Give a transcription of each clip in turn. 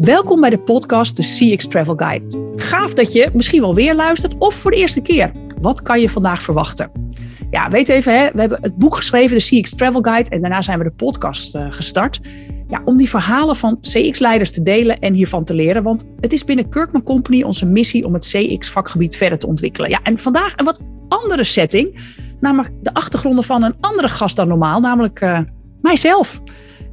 Welkom bij de podcast The CX Travel Guide. Gaaf dat je misschien wel weer luistert of voor de eerste keer. Wat kan je vandaag verwachten? Ja, weet even, hè, we hebben het boek geschreven, de CX Travel Guide, en daarna zijn we de podcast uh, gestart. Ja, om die verhalen van CX-leiders te delen en hiervan te leren. Want het is binnen Kirkman Company onze missie om het CX-vakgebied verder te ontwikkelen. Ja, en vandaag een wat andere setting, namelijk de achtergronden van een andere gast dan normaal, namelijk uh, mijzelf.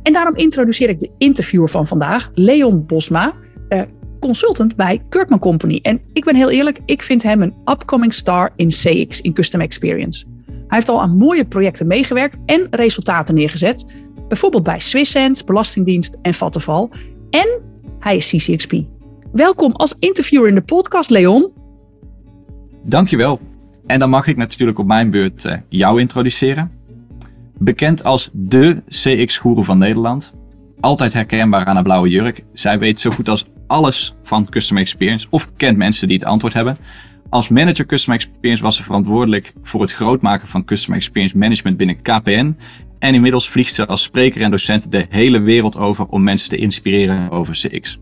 En daarom introduceer ik de interviewer van vandaag, Leon Bosma, uh, consultant bij Kirkman Company. En ik ben heel eerlijk, ik vind hem een upcoming star in CX, in Custom Experience. Hij heeft al aan mooie projecten meegewerkt en resultaten neergezet. Bijvoorbeeld bij Swisssense, Belastingdienst en Vattenval. En hij is CCXP. Welkom als interviewer in de podcast, Leon. Dankjewel. En dan mag ik natuurlijk op mijn beurt uh, jou introduceren. Bekend als de CX-goeroe van Nederland. Altijd herkenbaar aan een blauwe jurk. Zij weet zo goed als alles van Customer Experience of kent mensen die het antwoord hebben. Als manager Customer Experience was ze verantwoordelijk voor het grootmaken van Customer Experience Management binnen KPN. En inmiddels vliegt ze als spreker en docent de hele wereld over om mensen te inspireren over CX.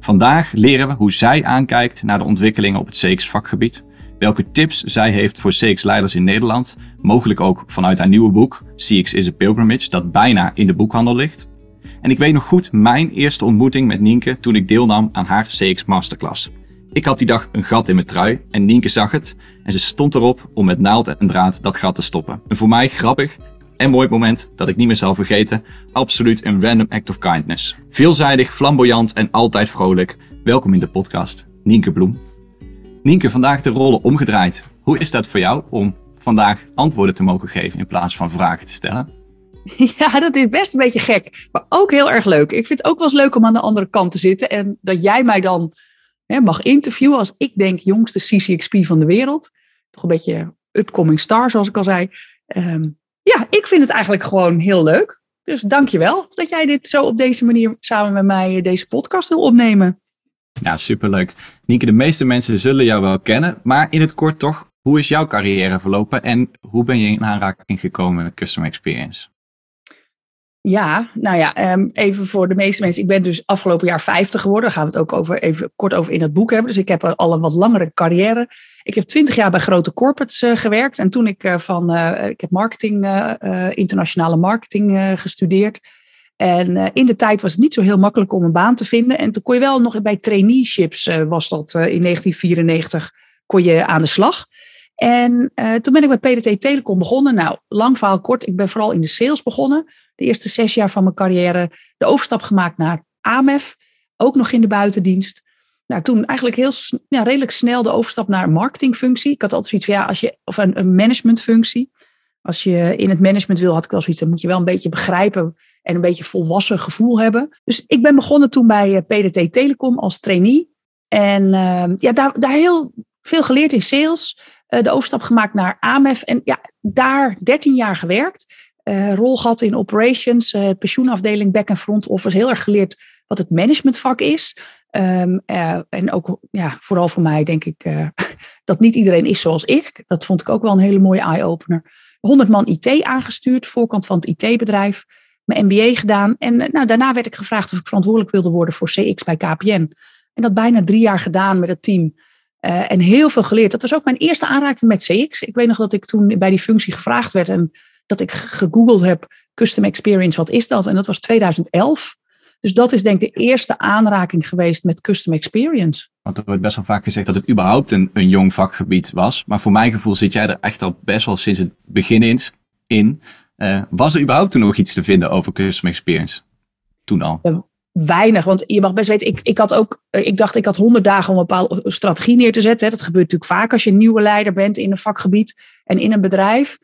Vandaag leren we hoe zij aankijkt naar de ontwikkelingen op het CX-vakgebied welke tips zij heeft voor CX-leiders in Nederland, mogelijk ook vanuit haar nieuwe boek CX is a Pilgrimage, dat bijna in de boekhandel ligt. En ik weet nog goed mijn eerste ontmoeting met Nienke toen ik deelnam aan haar CX Masterclass. Ik had die dag een gat in mijn trui en Nienke zag het en ze stond erop om met naald en draad dat gat te stoppen. Een voor mij grappig en mooi moment dat ik niet meer zal vergeten. Absoluut een random act of kindness. Veelzijdig, flamboyant en altijd vrolijk. Welkom in de podcast, Nienke Bloem. Nienke, vandaag de rollen omgedraaid. Hoe is dat voor jou om vandaag antwoorden te mogen geven in plaats van vragen te stellen? Ja, dat is best een beetje gek, maar ook heel erg leuk. Ik vind het ook wel eens leuk om aan de andere kant te zitten en dat jij mij dan hè, mag interviewen als ik denk jongste CCXP van de wereld. Toch een beetje upcoming star, zoals ik al zei. Um, ja, ik vind het eigenlijk gewoon heel leuk. Dus dank je wel dat jij dit zo op deze manier samen met mij deze podcast wil opnemen. Ja, superleuk. Nienke, de meeste mensen zullen jou wel kennen, maar in het kort toch, hoe is jouw carrière verlopen en hoe ben je in aanraking gekomen met Customer Experience? Ja, nou ja, ehm, even voor de meeste mensen. Ik ben dus afgelopen jaar 50 geworden. Daar gaan we het ook over, even kort over in het boek hebben. Dus ik heb al een wat langere carrière. Ik heb 20 jaar bij grote corporates uh, gewerkt. En toen ik uh, van, uh, ik heb marketing, internationale marketing gestudeerd. En uh, in de tijd was het niet zo heel makkelijk om een baan te vinden. En toen kon je wel nog bij traineeships, uh, was dat uh, in 1994, kon je aan de slag. En toen ben ik bij PDT Telecom begonnen. Nou, lang verhaal kort, ik ben vooral in de sales begonnen. De eerste zes jaar van mijn carrière de overstap gemaakt naar AMEF, ook nog in de buitendienst. Nou, toen eigenlijk heel ja, redelijk snel de overstap naar een marketingfunctie. Ik had altijd zoiets van ja, als je, of een, een managementfunctie. Als je in het management wil, had ik wel zoiets, dan moet je wel een beetje begrijpen en een beetje volwassen gevoel hebben. Dus ik ben begonnen toen bij eh, PDT Telecom als trainee. En uh, ja, daar, daar heel veel geleerd in sales. Uh, de overstap gemaakt naar AMEF. En ja, daar 13 jaar gewerkt. Uh, rol gehad in operations, pensioenafdeling, back- en front office. Heel erg geleerd wat het managementvak is. Um, en ook ja, vooral voor mij denk ik dat niet iedereen is zoals ik. Dat vond ik ook wel een hele mooie eye-opener. 100 man IT aangestuurd, voorkant van het IT-bedrijf mijn MBA gedaan. En eh, nou, daarna werd ik gevraagd of ik verantwoordelijk wilde worden voor CX bij KPN. En dat bijna drie jaar gedaan met het team. Uh, en heel veel geleerd. Dat was ook mijn eerste aanraking met CX. Ik weet nog dat ik toen bij die functie gevraagd werd en dat ik gegoogeld heb Custom Experience, wat is dat? En dat was 2011. Dus dat is denk ik de eerste aanraking geweest met Custom Experience. Want er wordt best wel vaak gezegd dat het überhaupt een, een jong vakgebied was. Maar voor mijn gevoel zit jij er echt al best wel sinds het begin in. Uh, was er überhaupt toen nog iets te vinden over customer experience? Toen al? weinig, want je mag best weten, ik, ik had ook, eh, ik dacht ik had honderd dagen om een bepaalde strategie neer te zetten. Dat gebeurt natuurlijk vaak als je een nieuwe leider bent in een vakgebied en in een bedrijf.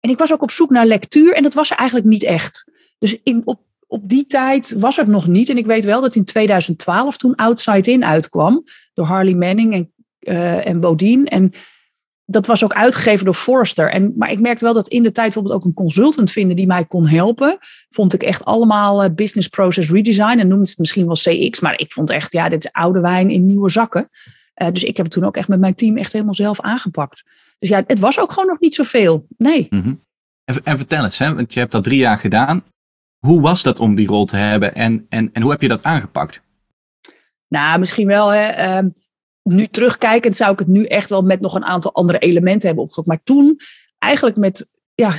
En ik was ook op zoek naar lectuur en dat was er eigenlijk niet echt. Dus in, op, op die tijd was het nog niet. En ik weet wel dat in 2012 toen Outside In uitkwam door Harley Manning en, uh, en Bodine. En dat was ook uitgegeven door Forrester. En, maar ik merkte wel dat in de tijd bijvoorbeeld ook een consultant vinden die mij kon helpen. Vond ik echt allemaal uh, business process redesign. En noemde het misschien wel CX. Maar ik vond echt, ja, dit is oude wijn in nieuwe zakken. Uh, dus ik heb het toen ook echt met mijn team echt helemaal zelf aangepakt. Dus ja, het was ook gewoon nog niet zoveel. Nee. -hmm. en, en, vertel eens, hè, want je hebt dat drie jaar gedaan. Hoe was dat om die rol te hebben en, en, en hoe heb je dat aangepakt? Nou, misschien wel. Hè, ehm, nu terugkijkend zou ik het nu echt wel met nog een aantal andere elementen hebben opgezocht. Maar toen eigenlijk met ja,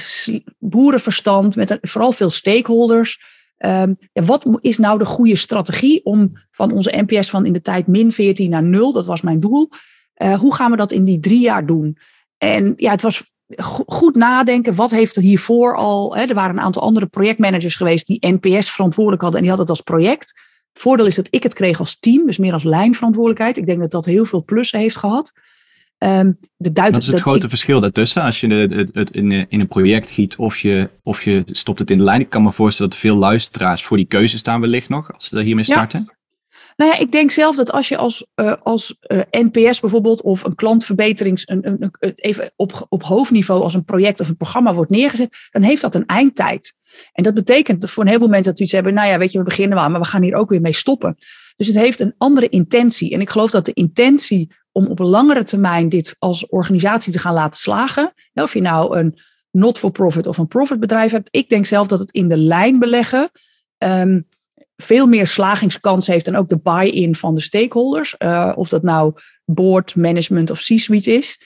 boerenverstand, met vooral veel stakeholders. Ehm, wat is nou de goede strategie om van onze NPS van in de tijd min 14 naar 0, dat was mijn doel. Uh, hoe gaan we dat in die drie jaar doen? En ja, het was goed nadenken. Wat heeft er hiervoor al? Hè, er waren een aantal andere projectmanagers geweest die NPS verantwoordelijk hadden en die hadden het als project. Het voordeel is dat ik het kreeg als team, dus meer als lijnverantwoordelijkheid. Ik denk dat dat heel veel plussen heeft gehad. Um, de dat is het grote verschil daartussen. Als je het, het in, in, een project giet of je, of je stopt het in de lijn. Ik kan me voorstellen dat veel luisteraars voor die keuze staan wellicht nog, als ze hiermee starten. Nou ja, ik denk zelf dat als je als, uh, als eh, NPS bijvoorbeeld of een klantverbeterings, een, een, even op, op hoofdniveau als een project of een programma wordt neergezet, dan heeft dat een eindtijd. En dat betekent voor een heleboel mensen dat we iets hebben, nou ja, weet je, we beginnen wel, maar we gaan hier ook weer mee stoppen. Dus het heeft een andere intentie. En ik geloof dat de intentie om op langere termijn dit als organisatie te gaan laten slagen, of je nou een not-for-profit of een profit bedrijf hebt, ik denk zelf dat het in de lijn beleggen um, veel meer slagingskans heeft en ook de buy-in van de stakeholders. Uh, of dat nou board, management of C-suite is.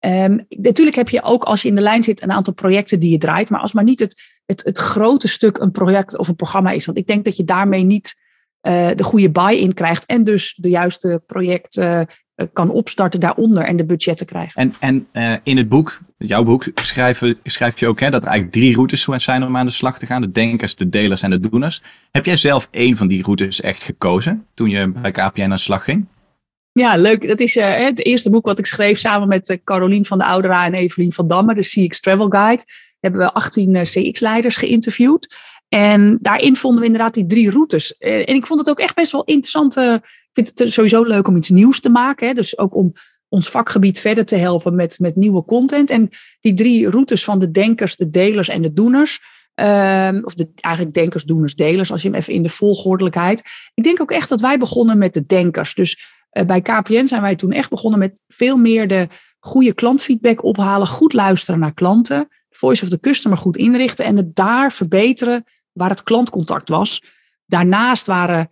Um, natuurlijk heb je ook als je in de lijn zit een aantal projecten die je draait, maar als maar niet het, het, het grote stuk een project of een programma is. Want ik denk dat je daarmee niet uh, de goede buy-in krijgt en dus de juiste projecten uh, kan opstarten daaronder en de budgetten krijgt. En, en in het boek, jouw boek, schrijf, schrijf je ook hè, dat er eigenlijk drie routes zijn om aan de slag te gaan. De denkers, de delers en de doeners. Heb jij zelf één van die routes echt gekozen toen je bij KPN aan de slag ging? Ja, leuk. Dat is uh, het eerste boek wat ik schreef samen met uh, Carolien van de Oudera en Evelien van Damme, de CX Travel Guide. Hebben we 18 uh, CX-leiders geïnterviewd. En daarin vonden we inderdaad die drie routes. En ik vond het ook echt best wel interessant. ik vind het sowieso leuk om iets nieuws te maken. Hè? Dus ook om ons vakgebied verder te helpen met, met nieuwe content. En die drie routes van de denkers, de delers en de doeners. Um, of de, eigenlijk denkers, doeners, delers, als je hem even in de volgordelijkheid. Ik denk ook echt dat wij begonnen met de denkers. Dus uh, bij KPN zijn wij toen echt begonnen met veel meer de goede klantfeedback ophalen, goed luisteren naar klanten, voice of the customer goed inrichten en het daar verbeteren waar het klantcontact was. Daarnaast waren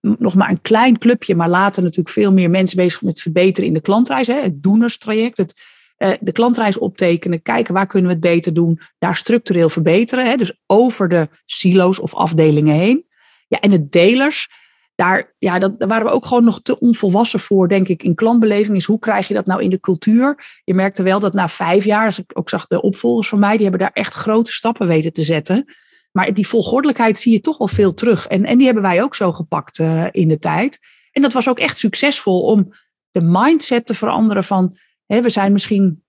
nog maar een klein clubje, maar later natuurlijk veel meer mensen bezig met verbeteren in de klantreis. Hè, het doenerstraject, het, uh, de klantreis optekenen, kijken waar kunnen we het beter doen, daar structureel verbeteren. Hè, dus over de silo's of afdelingen heen. Ja, en het delers, daar, ja, dat, daar waren we ook gewoon nog te onvolwassen voor, denk ik, in klantbeleving. Is hoe krijg je dat nou in de cultuur? Je merkte wel dat na vijf jaar, als ik ook zag de opvolgers van mij, die hebben daar echt grote stappen weten te zetten. Maar die volgordelijkheid zie je toch wel veel terug. En, en die hebben wij ook zo gepakt uh, in de tijd. En dat was ook echt succesvol om de mindset te veranderen van, hè, we zijn misschien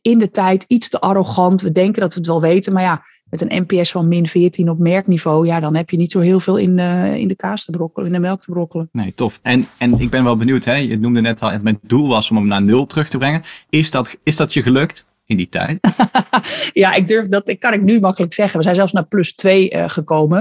in de tijd iets te arrogant. We denken dat we het wel weten, maar ja, met een NPS van min 14 op merkniveau, ja, dan heb je niet zo heel veel in, uh, in de kaas te brokkelen, in de melk te brokkelen. Nee, tof. En, en ik ben wel benieuwd, hè? je noemde net al, mijn doel was om hem naar nul terug te brengen. Is dat, is dat je gelukt? In die tijd? ja, ik durf dat, kan ik nu makkelijk zeggen. We zijn zelfs naar plus 2 uh, gekomen.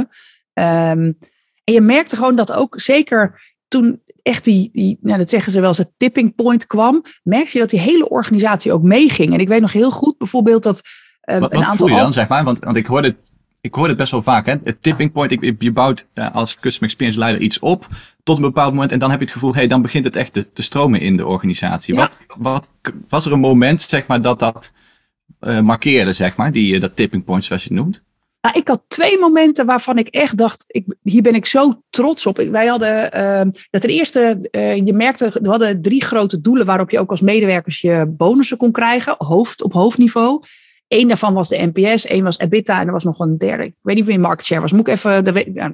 Um, en je merkte gewoon dat ook, zeker toen echt die, die nou, dat zeggen ze wel het tipping point kwam, merkte je dat die hele organisatie ook meeging. En ik weet nog heel goed bijvoorbeeld dat. Uh, wat, een aantal voel je dan, zeg maar? Want, want ik hoorde ik hoor het best wel vaak. Hè? Het tipping point, ik, je bouwt uh, als customer experience leider iets op tot een bepaald moment. En dan heb je het gevoel, hey, dan begint het echt te, te stromen in de organisatie. Wat, wat, was er een moment, zeg maar, dat dat uh, markeerde, zeg maar, die, dat tipping point zoals je het noemt? Nou, ik had twee momenten waarvan ik echt dacht, ik, hier ben ik zo trots op. Wij hadden, uh, dat ten eerste, uh, je merkte, we hadden drie grote doelen waarop je ook als medewerkers je bonussen kon krijgen, hoofd, op hoofdniveau. Eén daarvan was de NPS, één was EBITDA en er was nog een derde. Ik weet niet wie market share was. Moet ik even. Ja.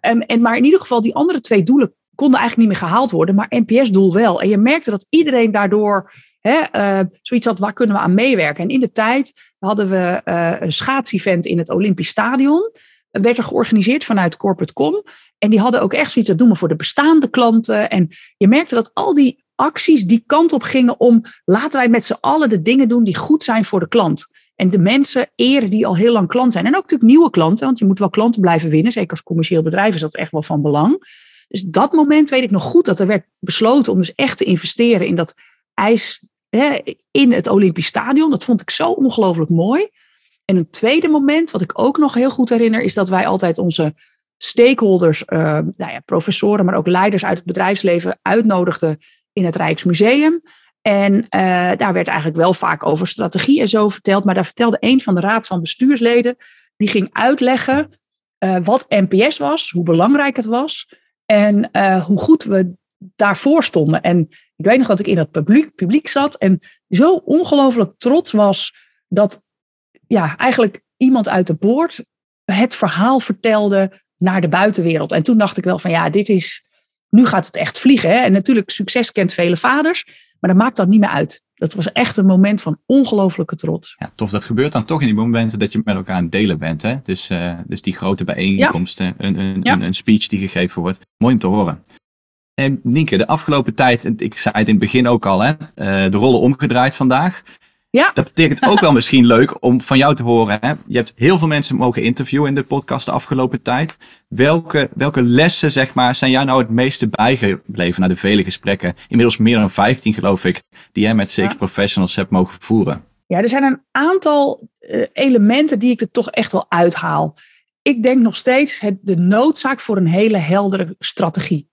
en, maar in ieder geval, die andere twee doelen konden eigenlijk niet meer gehaald worden, maar NPS-doel wel. En je merkte dat iedereen daardoor uh, zoiets had, waar kunnen we aan meewerken? En in de tijd hadden we uh, een schaatsevent in het Olympisch Stadion. werd er georganiseerd vanuit Corporate Com. En die hadden ook echt zoiets, dat doen voor de bestaande klanten. En je merkte dat al die acties die kant op gingen om laten wij met z'n allen de dingen doen die goed zijn voor de klant. En de mensen eren die al heel lang klant zijn. En ook natuurlijk nieuwe klanten, want je moet wel klanten blijven winnen. Zeker als commercieel bedrijf is dat echt wel van belang. Dus dat moment weet ik nog goed dat er werd besloten om dus echt te investeren in dat ijs hè, in het Olympisch Stadion. Dat vond ik zo ongelooflijk mooi. En een tweede moment, wat ik ook nog heel goed herinner, is dat wij altijd onze stakeholders, uh, nou ja, professoren, maar ook leiders uit het bedrijfsleven uitnodigde in het Rijksmuseum. En uh, daar werd eigenlijk wel vaak over strategie en zo verteld. Maar daar vertelde een van de raad van bestuursleden, die ging uitleggen uh, wat NPS was, hoe belangrijk het was en hoe goed we daarvoor stonden. En ik weet nog dat ik in dat publiek, publiek zat en zo ongelooflijk trots was dat ja, eigenlijk iemand uit de boord het verhaal vertelde naar de buitenwereld. En toen dacht ik wel van ja, dit is, nu gaat het echt vliegen. Hè? En natuurlijk, succes kent vele vaders, maar dat maakt dat niet meer uit. Dat was echt een moment van ongelooflijke trots. Ja, tof. Dat gebeurt dan toch in die momenten dat je met elkaar aan het delen bent. Hè? Dus, uh, dus die grote bijeenkomsten, een, een, ja. een, een, speech die gegeven wordt. Mooi om te horen. En Nienke, de afgelopen tijd, ik zei het in het begin ook al, hè, uh, de rollen omgedraaid vandaag. Ja. Dat betekent ook wel misschien leuk om van jou te horen. Hè? Je hebt heel veel mensen mogen interviewen in de podcast de afgelopen tijd. Welke, welke lessen, zeg maar, zijn jou nou het meeste bijgebleven na de vele gesprekken? Inmiddels meer dan 15, geloof ik, die jij met zeker professionals hebt mogen voeren. Ja, er zijn een aantal uh, elementen die ik er toch echt wel uithaal. Ik denk nog steeds het, de noodzaak voor een hele heldere strategie.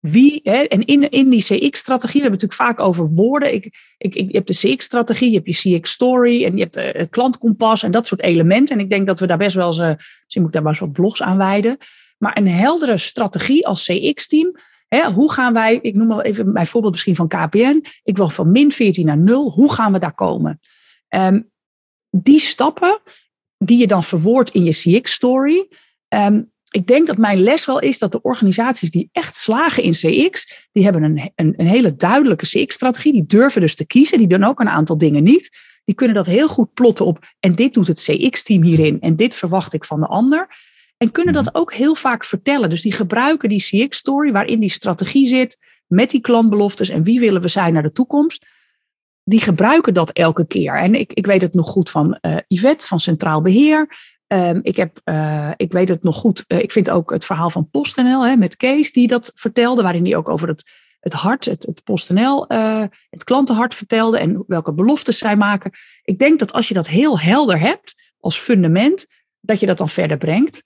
Wie, hè, en in, in die CX-strategie, we hebben het natuurlijk vaak over woorden. Ik, ik, ik, je de CX-strategie, je hebt je CX-story en je hebt eh, het klantkompas en dat soort elementen. En ik denk dat we daar best wel eens, uh, misschien moet ik daar maar eens wat blogs aan wijden. Maar een heldere strategie als CX-team. hoe gaan wij, ik noem maar even bijvoorbeeld misschien van KPN. Ik wil van min 14 naar 0. Hoe gaan we daar komen? Um, die stappen die je dan verwoordt in je CX-story. Um, ik denk dat mijn les wel is dat de organisaties die echt slagen in CX, die hebben een, een, een hele duidelijke CX-strategie. Die durven dus te kiezen. Die doen ook een aantal dingen niet. Die kunnen dat heel goed plotten op. En dit doet het CX-team hierin. En dit verwacht ik van de ander. En kunnen dat ook heel vaak vertellen. Dus die gebruiken die CX-story waarin die strategie zit. Met die klantbeloftes en wie willen we zijn naar de toekomst. Die gebruiken dat elke keer. En ik, ik weet het nog goed van uh, Yvette van Centraal Beheer. Um, ik, heb, uh, ik weet het nog goed. Uh, ik vind ook het verhaal van PostNL hè, met Kees, die dat vertelde, waarin hij ook over het, het hart, het, het PostNL, uh, het klantenhart vertelde en welke beloftes zij maken. Ik denk dat als je dat heel helder hebt als fundament, dat je dat dan verder brengt.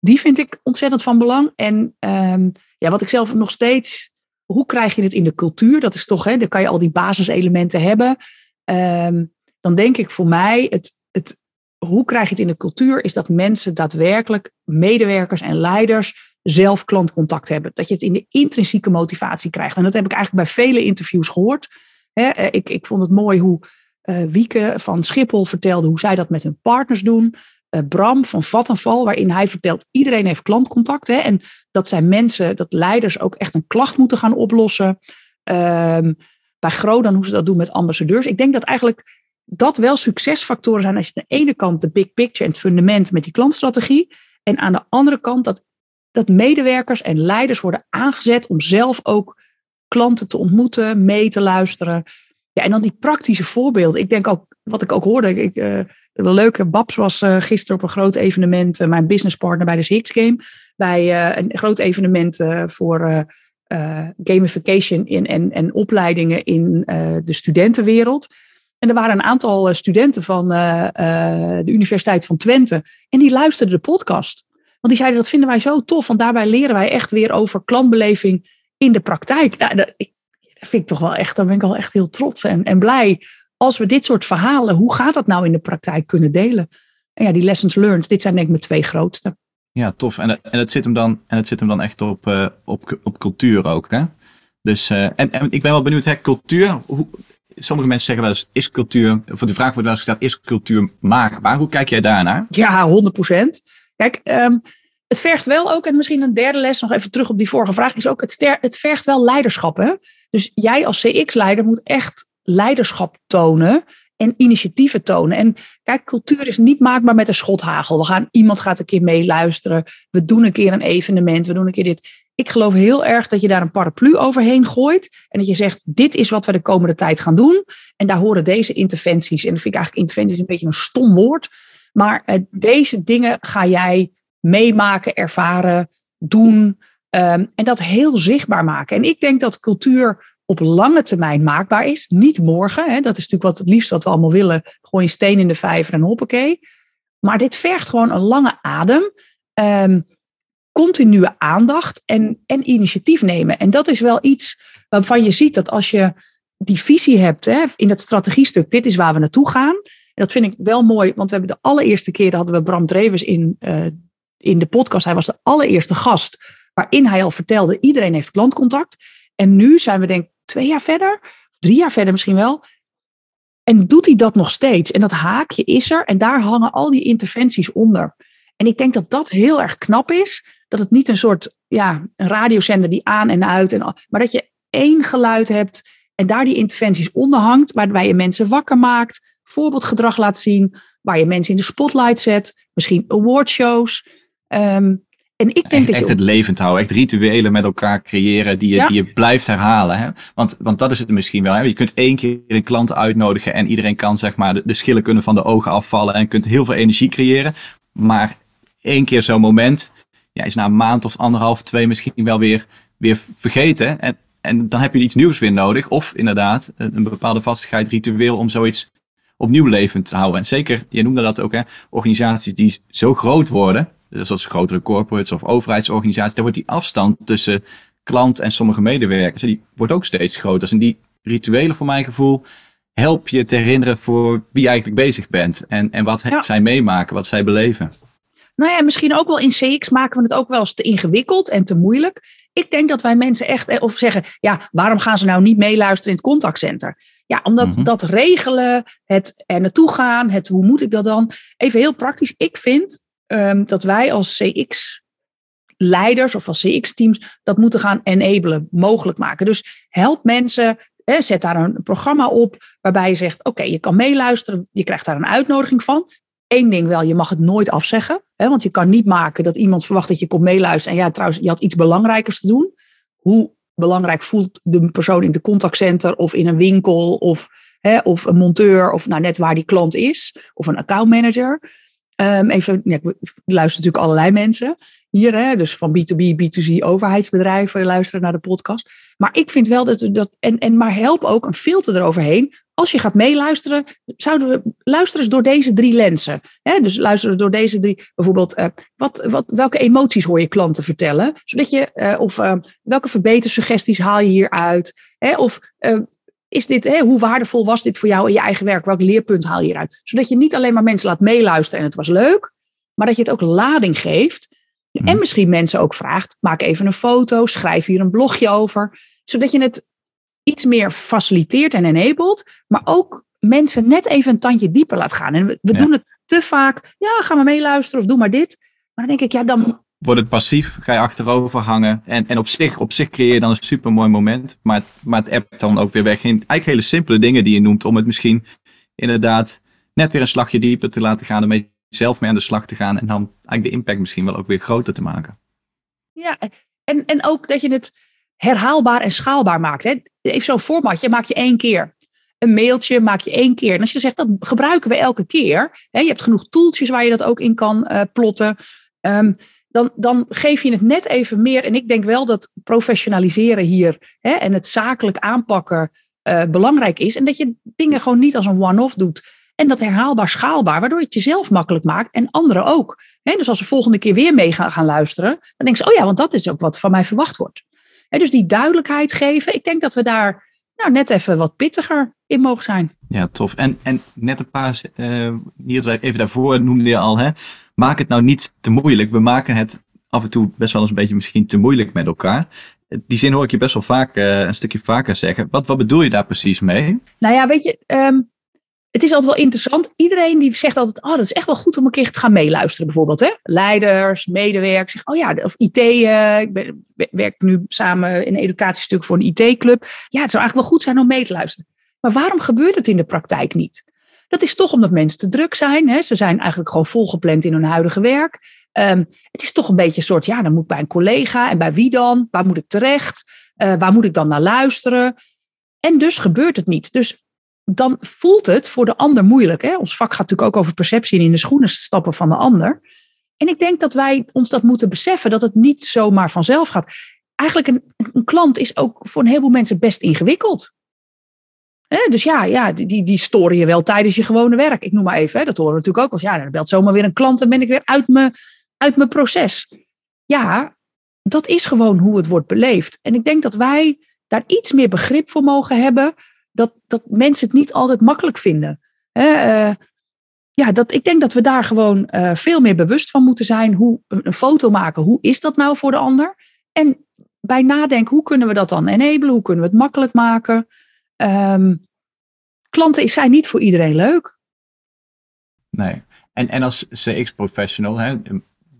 Die vind ik ontzettend van belang. En um, ja, wat ik zelf nog steeds, hoe krijg je het in de cultuur? Dat is toch, hè, dan kan je al die basiselementen hebben. Um, dan denk ik voor mij het, het hoe krijg je het in de cultuur? Is dat mensen daadwerkelijk, medewerkers en leiders, zelf klantcontact hebben. Dat je het in de intrinsieke motivatie krijgt. En dat heb ik eigenlijk bij vele interviews gehoord. Eh, ik, ik vond het mooi hoe uh, Wieke van Schiphol vertelde hoe zij dat met hun partners doen. Uh, Bram van Vattenval, waarin hij vertelt, iedereen heeft klantcontact. Hè, en dat zijn mensen, dat leiders ook echt een klacht moeten gaan oplossen. Ehm, bij Grodan hoe ze dat doen met ambassadeurs. Ik denk dat eigenlijk dat wel succesfactoren zijn als je aan de ene kant de big picture en het fundament met die klantstrategie. En aan de andere kant dat, dat medewerkers en leiders worden aangezet om zelf ook klanten te ontmoeten, mee te luisteren. Ja, en dan die praktische voorbeelden. Ik denk ook, wat ik ook hoorde, ik, uh, Babs was uh, gisteren op een groot evenement, uh, mijn businesspartner bij de Six Game, bij een groot evenement voor gamification in, en, en opleidingen in de studentenwereld. En er waren een aantal eh, studenten van uh, uh, de Universiteit van Twente. En die luisterden de podcast. Want die zeiden, dat vinden wij zo tof. Want daarbij leren wij echt weer over klantbeleving in de praktijk. Nou, dat, ik, vind ik toch wel echt, daar ben ik wel echt heel trots en, en blij. Als we dit soort verhalen, hoe gaat dat nou in de praktijk kunnen delen? En ja, die lessons learned, dit zijn denk ik mijn twee grootste. Ja, tof. En, en, het, zit hem dan, en het zit hem dan echt op, op, op cultuur ook, hè? Dus, en, en ik ben wel benieuwd, hè, cultuur, hoe, sommige mensen zeggen wel eens, is cultuur, voor de vraag wordt wel eens gesteld, is cultuur maakbaar? Hoe kijk jij daarnaar? Ja, 100 procent. Kijk, um, het vergt wel ook, en misschien een derde les, nog even terug op die vorige vraag, is ook, het, het vergt wel leiderschap. Hè? Dus jij als CX-leider moet echt leiderschap tonen en initiatieven tonen. En kijk, cultuur is niet maakbaar met een schothagel. We gaan, iemand gaat een keer meeluisteren. We doen een keer een evenement. We doen een keer dit. Ik geloof heel erg dat je daar een paraplu overheen gooit. En dat je zegt, dit is wat we de komende tijd gaan doen. En daar horen deze interventies. En dat vind ik eigenlijk interventies een beetje een stom woord. Maar uh, deze dingen ga jij meemaken, ervaren, doen. Um, en dat heel zichtbaar maken. En ik denk dat cultuur op lange termijn maakbaar is. Niet morgen. Hè. Dat is natuurlijk wat het liefst wat we allemaal willen. Gooi een steen in de vijver en hoppakee. Maar dit vergt gewoon een lange adem. Um, continue aandacht en, en initiatief nemen. En dat is wel iets waarvan je ziet dat als je die visie hebt hè, in het strategiestuk, dit is waar we naartoe gaan. En dat vind ik wel mooi, want we hebben de allereerste keer hadden we Bram Drevers in, uh, in de podcast. Hij was de allereerste gast waarin hij al vertelde, iedereen heeft klantcontact. En nu zijn we denk twee jaar verder, drie jaar verder misschien wel. En doet hij dat nog steeds? En dat haakje is er en daar hangen al die interventies onder. En ik denk dat dat heel erg knap is. Dat het niet een soort ja, een radiozender die aan en uit, en, maar dat je één geluid hebt en daar die interventies onder hangt, waarbij je mensen wakker maakt, voorbeeldgedrag laat zien, waar je mensen in de spotlight zet, misschien awardshows. Um, en ik denk echt, dat echt het levend houden, echt rituelen met elkaar creëren die je, die je blijft herhalen. Hè? Want, want dat is het misschien wel. Hè? Je kunt één keer een klant uitnodigen en iedereen kan zeg maar de, de schillen kunnen van de ogen afvallen en kunt heel veel energie creëren. Maar één keer zo'n moment ja, is na een maand of anderhalf, twee misschien wel weer, weer vergeten. En, en dan heb je iets nieuws weer nodig. Of inderdaad een bepaalde vastigheid, ritueel om zoiets opnieuw levend te houden. En zeker, je noemde dat ook, hè, organisaties die zo groot worden, zoals grotere corporates of overheidsorganisaties, daar wordt die afstand tussen klant en sommige medewerkers, die wordt ook steeds groter. En die rituelen, voor mijn gevoel, help je te herinneren voor wie je eigenlijk bezig bent. En, en wat zij meemaken, wat zij beleven. Nou ja, misschien ook wel in CX maken we het ook wel eens te ingewikkeld en te moeilijk. Ik denk dat wij mensen echt, eh, of zeggen, ja, waarom gaan ze nou niet meeluisteren in het contactcenter? Ja, omdat mhm. dat regelen, het er naartoe gaan, het hoe moet ik dat dan? Even heel praktisch. Ik vind um, dat wij als CX-leiders of als CX-teams dat moeten gaan enablen, mogelijk maken. Dus help mensen, zet daar een programma op waarbij je zegt: Oké, je kan meeluisteren, je krijgt daar een uitnodiging van. Eén ding wel, je mag het nooit afzeggen. Hè, want je kan niet maken dat iemand verwacht dat je komt meeluisteren. En ja, trouwens, je had iets belangrijkers te doen. Hoe belangrijk voelt de persoon in de contactcenter of in een winkel of, hè, of een monteur of nou, net waar die klant is of een accountmanager. Um, even, ja, ik luister natuurlijk allerlei mensen hier, hè, dus van B2B, B2C, overheidsbedrijven luisteren naar de podcast. Maar ik vind wel dat, dat en, en maar help ook een filter eroverheen. Als je gaat meeluisteren, zouden we luisteren door deze drie lenzen. Hè? Dus luisteren door deze drie, bijvoorbeeld, uh, wat, wat, welke emoties hoor je klanten vertellen? Zodat je, uh, of uh, welke verbetersuggesties haal je hieruit? Hè? Of is dit, hè, hoe waardevol was dit voor jou in je eigen werk? Welk leerpunt haal je hieruit? Zodat je niet alleen maar mensen laat meeluisteren en het was leuk, maar dat je het ook lading geeft. En mhm. misschien mensen ook vraagt, maak even een foto, schrijf hier een blogje over. Zodat je het iets meer faciliteert en enabled, maar ook mensen net even een tandje dieper laat gaan. En we, doen het te vaak, ja, ga maar meeluisteren of doe maar dit. Maar dan denk ik, ja, dan, wordt het passief, ga je achterover hangen. En, en op, zich, op zich creëer je dan een super mooi moment. Maar het, maar het app dan ook weer weg. eigenlijk hele simpele dingen die je noemt. Om het misschien inderdaad net weer een slagje dieper te laten gaan. Ermee zelf mee aan de slag te gaan. En dan eigenlijk de impact misschien wel ook weer groter te maken. Ja, en, en ook dat je het herhaalbaar en schaalbaar maakt. Hè? Even zo'n formatje maak je één keer. Een mailtje maak je één keer. En als je zegt, dat gebruiken we elke keer. Hè? Je hebt genoeg tooltjes waar je dat ook in kan uh, plotten. Um, dan, dan geef je het net even meer. En ik denk wel dat professionaliseren hier hè, en het zakelijk aanpakken uh, belangrijk is. En dat je dingen gewoon niet als een one-off doet. En dat herhaalbaar, schaalbaar, waardoor je het jezelf makkelijk maakt en anderen ook. Dus als ze volgende keer weer mee gaan, gaan luisteren, dan denken ze, oh ja, want dat is ook wat van mij verwacht wordt. Hè, dus die duidelijkheid geven, ik denk dat we daar nou, net even wat pittiger in mogen zijn. Ja, tof. En, en net een paar, uh, even daarvoor noemde je al, hè, maak het nou niet te moeilijk. We maken het af en toe best wel eens een beetje misschien te moeilijk met elkaar. Die zin hoor ik je best wel vaak uh, een stukje vaker zeggen. Wat, wat bedoel je daar precies mee? Nou ja, weet je, um, het is altijd wel interessant. Iedereen die zegt altijd, oh, dat is echt wel goed om een keer te gaan meeluisteren bijvoorbeeld. Hè? Leiders, medewerkers, oh ja, of IT. Uh, ik werk nu samen in een educatiestuk voor een IT-club. Ja, het zou eigenlijk wel goed zijn om mee te luisteren. Maar waarom gebeurt het in de praktijk niet? Dat is toch omdat mensen te druk zijn. Hè? Ze zijn eigenlijk gewoon volgepland in hun huidige werk. Um, het is toch een beetje een soort, ja, dan moet ik bij een collega. En bij wie dan? Waar moet ik terecht? Uh, waar moet ik dan naar luisteren? En dus gebeurt het niet. Dus dan voelt het voor de ander moeilijk. Hè? Ons vak gaat natuurlijk ook over perceptie en in de schoenen stappen van de ander. En ik denk dat wij ons dat moeten beseffen, dat het niet zomaar vanzelf gaat. Eigenlijk een, een klant is ook voor een heleboel mensen best ingewikkeld. Dus ja, ja die, die storen je wel tijdens je gewone werk. Ik noem maar even, dat horen we natuurlijk ook als ja, dan belt zomaar weer een klant en ben ik weer uit mijn, uit mijn proces. ja, dat is gewoon hoe het wordt beleefd. En ik denk dat wij daar iets meer begrip voor mogen hebben. Dat, dat mensen het niet altijd makkelijk vinden. Uh, ja, dat, ik denk dat we daar gewoon uh, veel meer bewust van moeten zijn. Hoe een foto maken, hoe is dat nou voor de ander? En bij nadenken, hoe kunnen we dat dan enabelen? Hoe kunnen we het makkelijk maken? Um, klanten zijn niet voor iedereen leuk. Nee. En, en als CX-professional,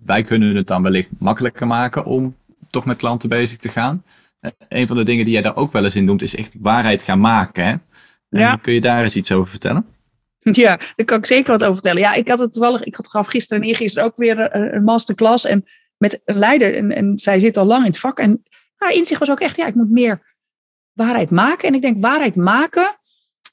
wij kunnen het dan wellicht makkelijker maken om toch met klanten bezig te gaan. Uh, een van de dingen die jij daar ook wel eens in noemt, is echt waarheid gaan maken. Hè? Ja. Kun je daar eens iets over vertellen? Ja, daar kan ik zeker wat over vertellen. Ja, ik had het toevallig, ik had gaf gisteren en eergisteren ook weer een, een masterclass en met een leider. En, en zij zit al lang in het vak. En haar inzicht was ook echt, ja, ik moet meer waarheid maken. En ik denk, waarheid maken,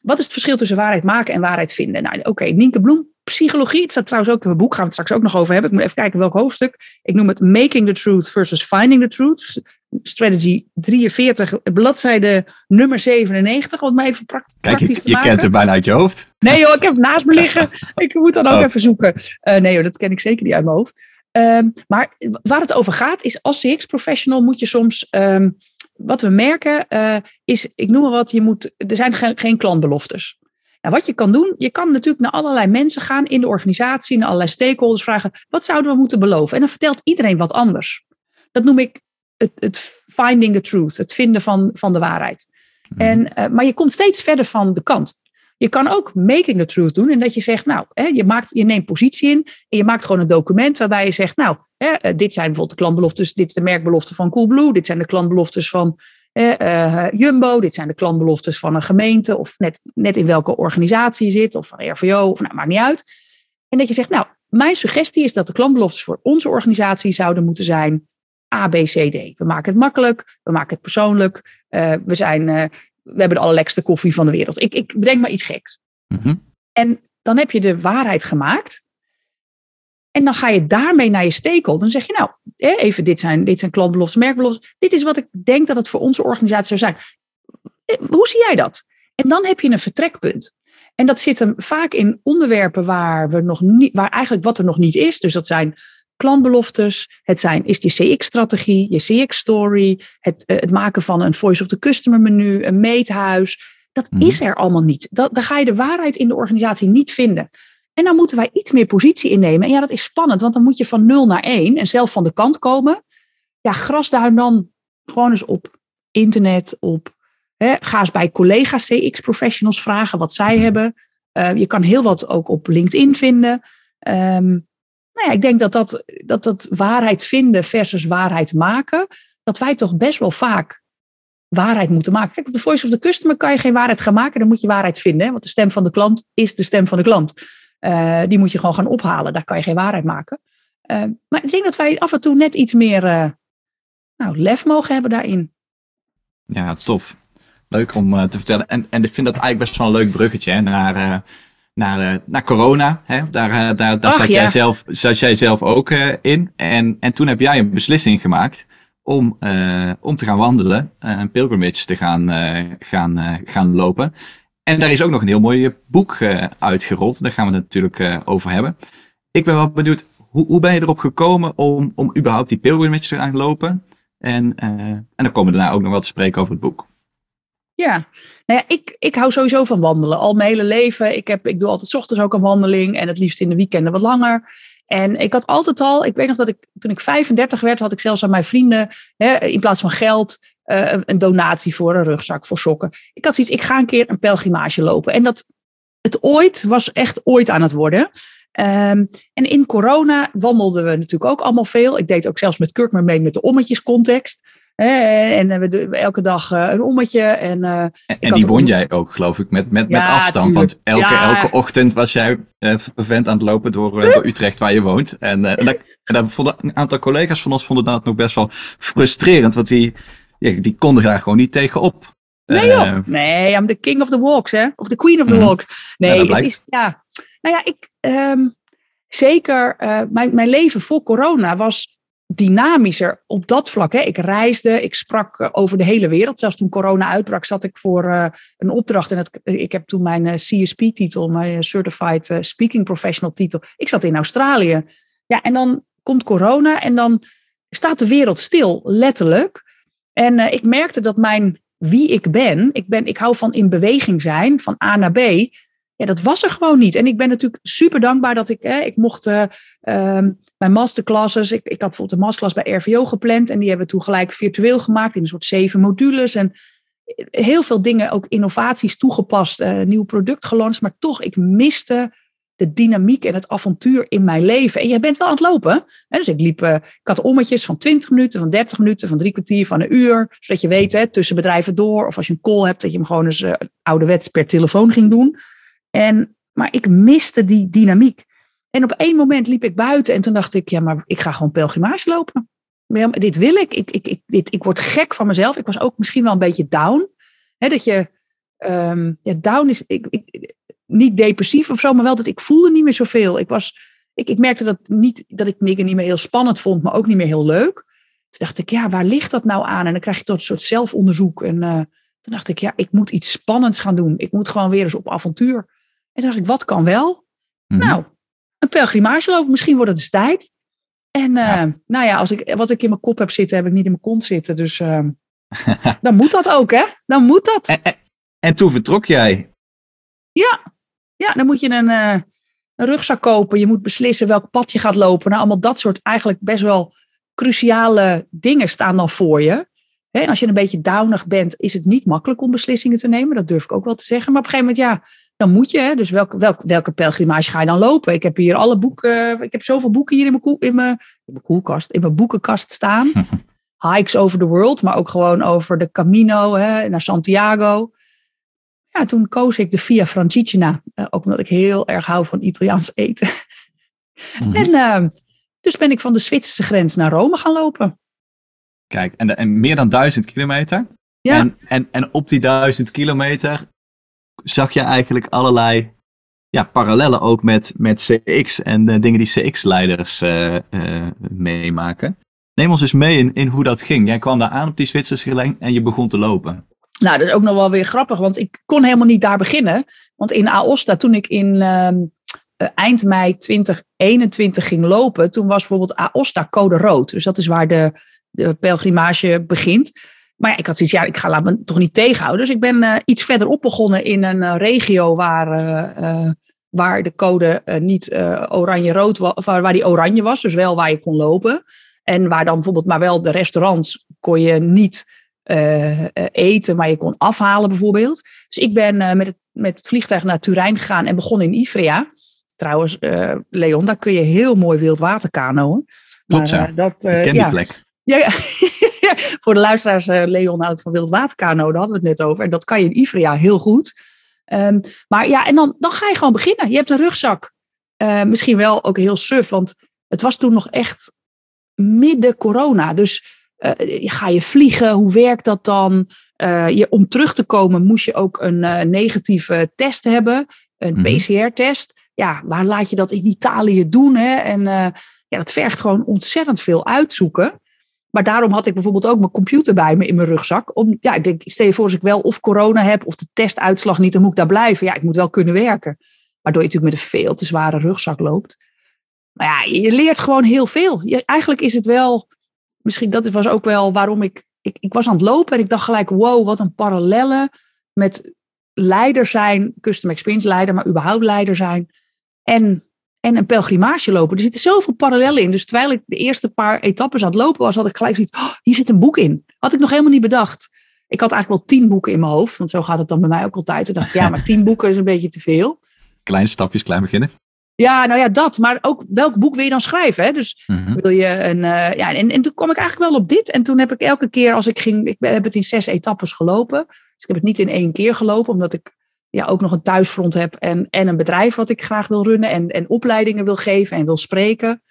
wat is het verschil tussen waarheid maken en waarheid vinden? Nou, oké, okay, Nienke Bloem, psychologie. Het staat trouwens ook in mijn boek, gaan we het straks ook nog over hebben. Ik moet even kijken welk hoofdstuk. Ik noem het Making the Truth versus Finding the Truth. Strategy 43, bladzijde nummer 97, om maar even praktisch Kijk, je, kent het bijna uit je hoofd. Nee joh, ik heb het naast me liggen. ik moet dan ook oh. even zoeken. Uh, nee joh, dat ken ik zeker niet uit mijn hoofd. Um, maar waar het over gaat is, als CX-professional moet je soms... Um, wat we merken uh, is, ik noem maar wat, je moet, er zijn geen, geen klantbeloftes. Nou, wat je kan doen, je kan natuurlijk naar allerlei mensen gaan in de organisatie, naar allerlei stakeholders vragen, wat zouden we moeten beloven? En dan vertelt iedereen wat anders. Dat noem ik het, het finding the truth, het vinden van, van de waarheid. Mhm. En, uh, maar je komt steeds verder van de kant. Je kan ook making the truth doen. En dat je zegt, nou, hè, je, maakt, je neemt positie in. En je maakt gewoon een document waarbij je zegt, nou, hè, eh, dit zijn bijvoorbeeld de klantbeloftes. Dit is de merkbelofte van Coolblue. Dit zijn de klantbeloftes van uh, Jumbo. Dit zijn de klantbeloftes van een gemeente. Of net, net in welke organisatie je zit. Of van RVO. Of nou, maakt niet uit. En dat je zegt, nou, mijn suggestie is dat de klantbeloftes voor onze organisatie zouden moeten zijn A, B, C, D. We maken het makkelijk, we maken het persoonlijk. Uh, we zijn we hebben de allerlekste koffie van de wereld. Ik, ik bedenk maar iets geks. Mhm. En dan heb je de waarheid gemaakt. En dan ga je daarmee naar je stakeholder. Dan zeg je nou, even dit zijn, dit zijn klantbeloftes, merkbeloftes. Dit is wat ik denk dat het voor onze organisatie zou zijn. Eh, hoe zie jij dat? En dan heb je een vertrekpunt. En dat zit hem vaak in onderwerpen waar, we nog niet, waar eigenlijk wat er nog niet is. Dus dat zijn klantbeloftes, het zijn, is je CX-strategie, je CX-story, het, eh, het maken van een voice of the customer menu, een meethuis. Dat mhm. is er allemaal niet. Dat, daar ga je de waarheid in de organisatie niet vinden. En dan moeten wij iets meer positie innemen. En ja, dat is spannend, want dan moet je van 0 naar 1 en zelf van de kant komen. Ja, grasduin dan gewoon eens op internet, op. Hè, ga eens bij collega CX-professionals vragen wat zij hebben. Uh, je kan heel wat ook op LinkedIn vinden. Um, nou ja, ik denk dat dat, dat dat waarheid vinden versus waarheid maken, dat wij toch best wel vaak waarheid moeten maken. Kijk, op de voice of the customer kan je geen waarheid gaan maken, dan moet je waarheid vinden. Want de stem van de klant is de stem van de klant. Uh, die moet je gewoon gaan ophalen, daar kan je geen waarheid maken. Uh, maar ik denk dat wij af en toe net iets meer uh, nou, lef mogen hebben daarin. Ja, tof. Leuk om te vertellen. En, en ik vind dat eigenlijk best wel een leuk bruggetje hè, naar naar, uh, naar corona. Hè? Daar, uh, daar, zat, jij zelf, zat jij zelf ook uh, in. En, en toen heb jij een beslissing gemaakt om, om te gaan wandelen, een pilgrimage te gaan, gaan, gaan lopen. En daar is ook nog een heel mooi boek uitgerold. Daar gaan we het natuurlijk over hebben. Ik ben wel benieuwd, hoe, hoe ben je erop gekomen om, om überhaupt die pilgrimage te gaan lopen? En, en dan komen we daarna ook nog wel te spreken over het boek. Ja, nou ja, ik, ik hou sowieso van wandelen. Al mijn hele leven. Ik, heb, ik doe altijd ochtends ook een wandeling en het liefst in de weekenden wat langer. En ik had altijd al, ik weet nog dat ik toen ik 35 werd, had ik zelfs aan mijn vrienden hè, in plaats van geld uh, een donatie voor een rugzak, voor sokken. Ik had zoiets, ik ga een keer een pelgrimage lopen. En dat het ooit was echt ooit aan het worden. Um, en in corona wandelden we natuurlijk ook allemaal veel. Ik deed ook zelfs met Kurkmer mee met de ommetjescontext. En we doen elke dag eh, een ommetje. En, uh, en die won jij ook, geloof ik, met, met, met afstand. Want elke, elke ochtend was jij uh, aan het lopen door, door Utrecht, waar je woont. En, en, dat, en dat vonden, een aantal collega's van ons vonden dat nog best wel frustrerend. Want die, ja, die konden daar gewoon niet tegenop. Nee joh. Nee, I'm the king of the walks, hè. Of the queen of the mhm. walks. Nee, ja, het is, ja. Nou ja, ik, um, zeker, mijn, mijn leven voor corona was dynamischer op dat vlak. Hè. Ik reisde, ik sprak eh, over de hele wereld. Zelfs toen corona uitbrak, zat ik voor uh, een opdracht. En het, ik heb toen mijn CSP-titel, mijn Certified Speaking Professional titel. Ik zat in Australië. Ja, en dan komt corona en dan staat de wereld stil, letterlijk. En ik merkte dat mijn wie ik ben, ik ben, ik hou van in beweging zijn, van A naar B. Ja, dat was er gewoon niet. En ik ben natuurlijk super dankbaar dat ik, ik mocht uh, mijn masterclasses, ik, ik had bijvoorbeeld een masterclass bij RVO gepland en die hebben we toen gelijk virtueel gemaakt in een soort zeven modules. En heel veel dingen, ook innovaties toegepast, uh, nieuw product gelanceerd, maar toch, ik miste de dynamiek en het avontuur in mijn leven. En jij bent wel aan het lopen. Hè? Dus ik liep, uh, ik had ommetjes van 20 minuten, van 30 minuten, van drie kwartier, van een uur. Zodat je weet, hè, tussen bedrijven door. Of als je een call hebt, dat je hem gewoon eens uh, ouderwets per telefoon ging doen. En, maar ik miste die dynamiek. En op één moment liep ik buiten en toen dacht ik, ja, maar ik ga gewoon pelgrimage lopen. dit wil ik. Ik, ik, ik, dit, ik word gek van mezelf. Ik was ook misschien wel een beetje down. Dat je, um, ja, down is, ik, ik, niet depressief of zo, maar wel dat ik voelde niet meer zoveel. Ik, was, ik, ik merkte dat, niet, dat ik dingen niet meer heel spannend vond, maar ook niet meer heel leuk. Toen dacht ik, ja, waar ligt dat nou aan? En dan krijg je tot een soort zelfonderzoek. En uh, toen dacht ik, ja, ik moet iets spannends gaan doen. Ik moet gewoon weer eens op avontuur. En toen dacht ik, wat kan wel? Mm -hmm. Nou, een pelgrimage lopen, misschien wordt het eens tijd. En uh, ja. nou ja, als ik, wat ik in mijn kop heb zitten, heb ik niet in mijn kont zitten. Dus uh, dan moet dat ook, hè? Dan moet dat. En, en, en toen vertrok jij. Ja, ja, dan moet je een, uh, een, rugzak kopen. Je moet beslissen welk pad je gaat lopen. Nou, allemaal dat soort eigenlijk best wel cruciale dingen staan dan voor je. Hè, en als je een beetje downig bent, is het niet makkelijk om beslissingen te nemen. Dat durf ik ook wel te zeggen. Maar op een gegeven moment, ja, dan moet je. Hè, dus welke, welke, welke pelgrimage ga je dan lopen? Ik heb hier alle boeken. Ik heb zoveel boeken hier in mijn, koel, in mijn, in mijn koelkast, in mijn boekenkast staan. Hikes over the world, maar ook gewoon over de Camino hè, naar Santiago ja, toen koos ik de Via Francigena. Uh, ook omdat ik heel erg hou van Italiaans eten. mm-hmm. En uh, dus ben ik van de Zwitserse grens naar Rome gaan lopen. Kijk, en, en meer dan duizend kilometer. Ja. En, en, en op die duizend kilometer zag je eigenlijk allerlei ja, parallellen ook met, met CX en de dingen die CX-leiders uh, meemaken. Neem ons eens mee in, in hoe dat ging. Jij kwam daar aan op die Zwitserse grens en je begon te lopen. Nou, dat is ook nog wel weer grappig, want ik kon helemaal niet daar beginnen. Want in Aosta, toen ik in uh, eind mei 2021 ging lopen, toen was bijvoorbeeld Aosta code rood. Dus dat is waar de, de pelgrimage begint. Maar ja, ik had zoiets, ja, ik ga laat me toch niet tegenhouden. Dus ik ben uh, iets verderop begonnen in een uh, regio waar, uh, waar de code niet oranje-rood was, waar, waar die oranje was. Dus wel waar je kon lopen. En waar dan bijvoorbeeld, maar wel de restaurants kon je niet eten, maar je kon afhalen bijvoorbeeld. Dus ik ben met, het, met het vliegtuig naar Turijn gegaan en begon in Ivrea. Trouwens, Leon, daar kun je heel mooi wildwaterkanoën. Klopt, ja. Dat, ik ken ja. die plek. Ja, ja. voor de luisteraars, Leon houdt van wildwaterkanoën, daar hadden we het net over. En dat kan je in Ivrea heel goed. Um, maar ja, en dan, dan ga je gewoon beginnen. Je hebt een rugzak. misschien wel ook heel suf, want het was toen nog echt midden corona. Dus uh, ga je vliegen? Hoe werkt dat dan? Uh, je, om terug te komen moest je ook een negatieve test hebben, een mm-hmm. PCR-test. Ja, waar laat je dat in Italië doen? Hè? En ja, dat vergt gewoon ontzettend veel uitzoeken. Maar daarom had ik bijvoorbeeld ook mijn computer bij me in mijn rugzak. Om, ja, ik denk, stel je voor als ik wel of corona heb of de testuitslag niet, dan moet ik daar blijven. Ja, ik moet wel kunnen werken. Waardoor je natuurlijk met een veel te zware rugzak loopt. Maar ja, je leert gewoon heel veel. Eigenlijk is het wel misschien dat was ook wel waarom ik, ik. Ik was aan het lopen en ik dacht gelijk: wow, wat een parallellen met leider zijn, custom experience leider, maar überhaupt leider zijn. En, en een pelgrimage lopen. Er zitten zoveel parallellen in. Dus terwijl ik de eerste paar etappes aan het lopen was, had ik gelijk zoiets: oh, hier zit een boek in. Had ik nog helemaal niet bedacht. Ik had eigenlijk wel tien boeken in mijn hoofd, want zo gaat het dan bij mij ook altijd. Toen dacht ik, ja, maar tien boeken is een beetje te veel. Kleine stapjes, klein beginnen. Ja, nou ja, dat. Maar ook welk boek wil je dan schrijven? Hè? Dus mm-hmm. wil je een. Uh, ja, en, en toen kwam ik eigenlijk wel op dit. En toen heb ik elke keer als ik ging. Ik heb het in zes etappes gelopen. Dus ik heb het niet in één keer gelopen, omdat ik ja, ook nog een thuisfront heb. En, en een bedrijf wat ik graag wil runnen. En, en opleidingen wil geven en wil spreken.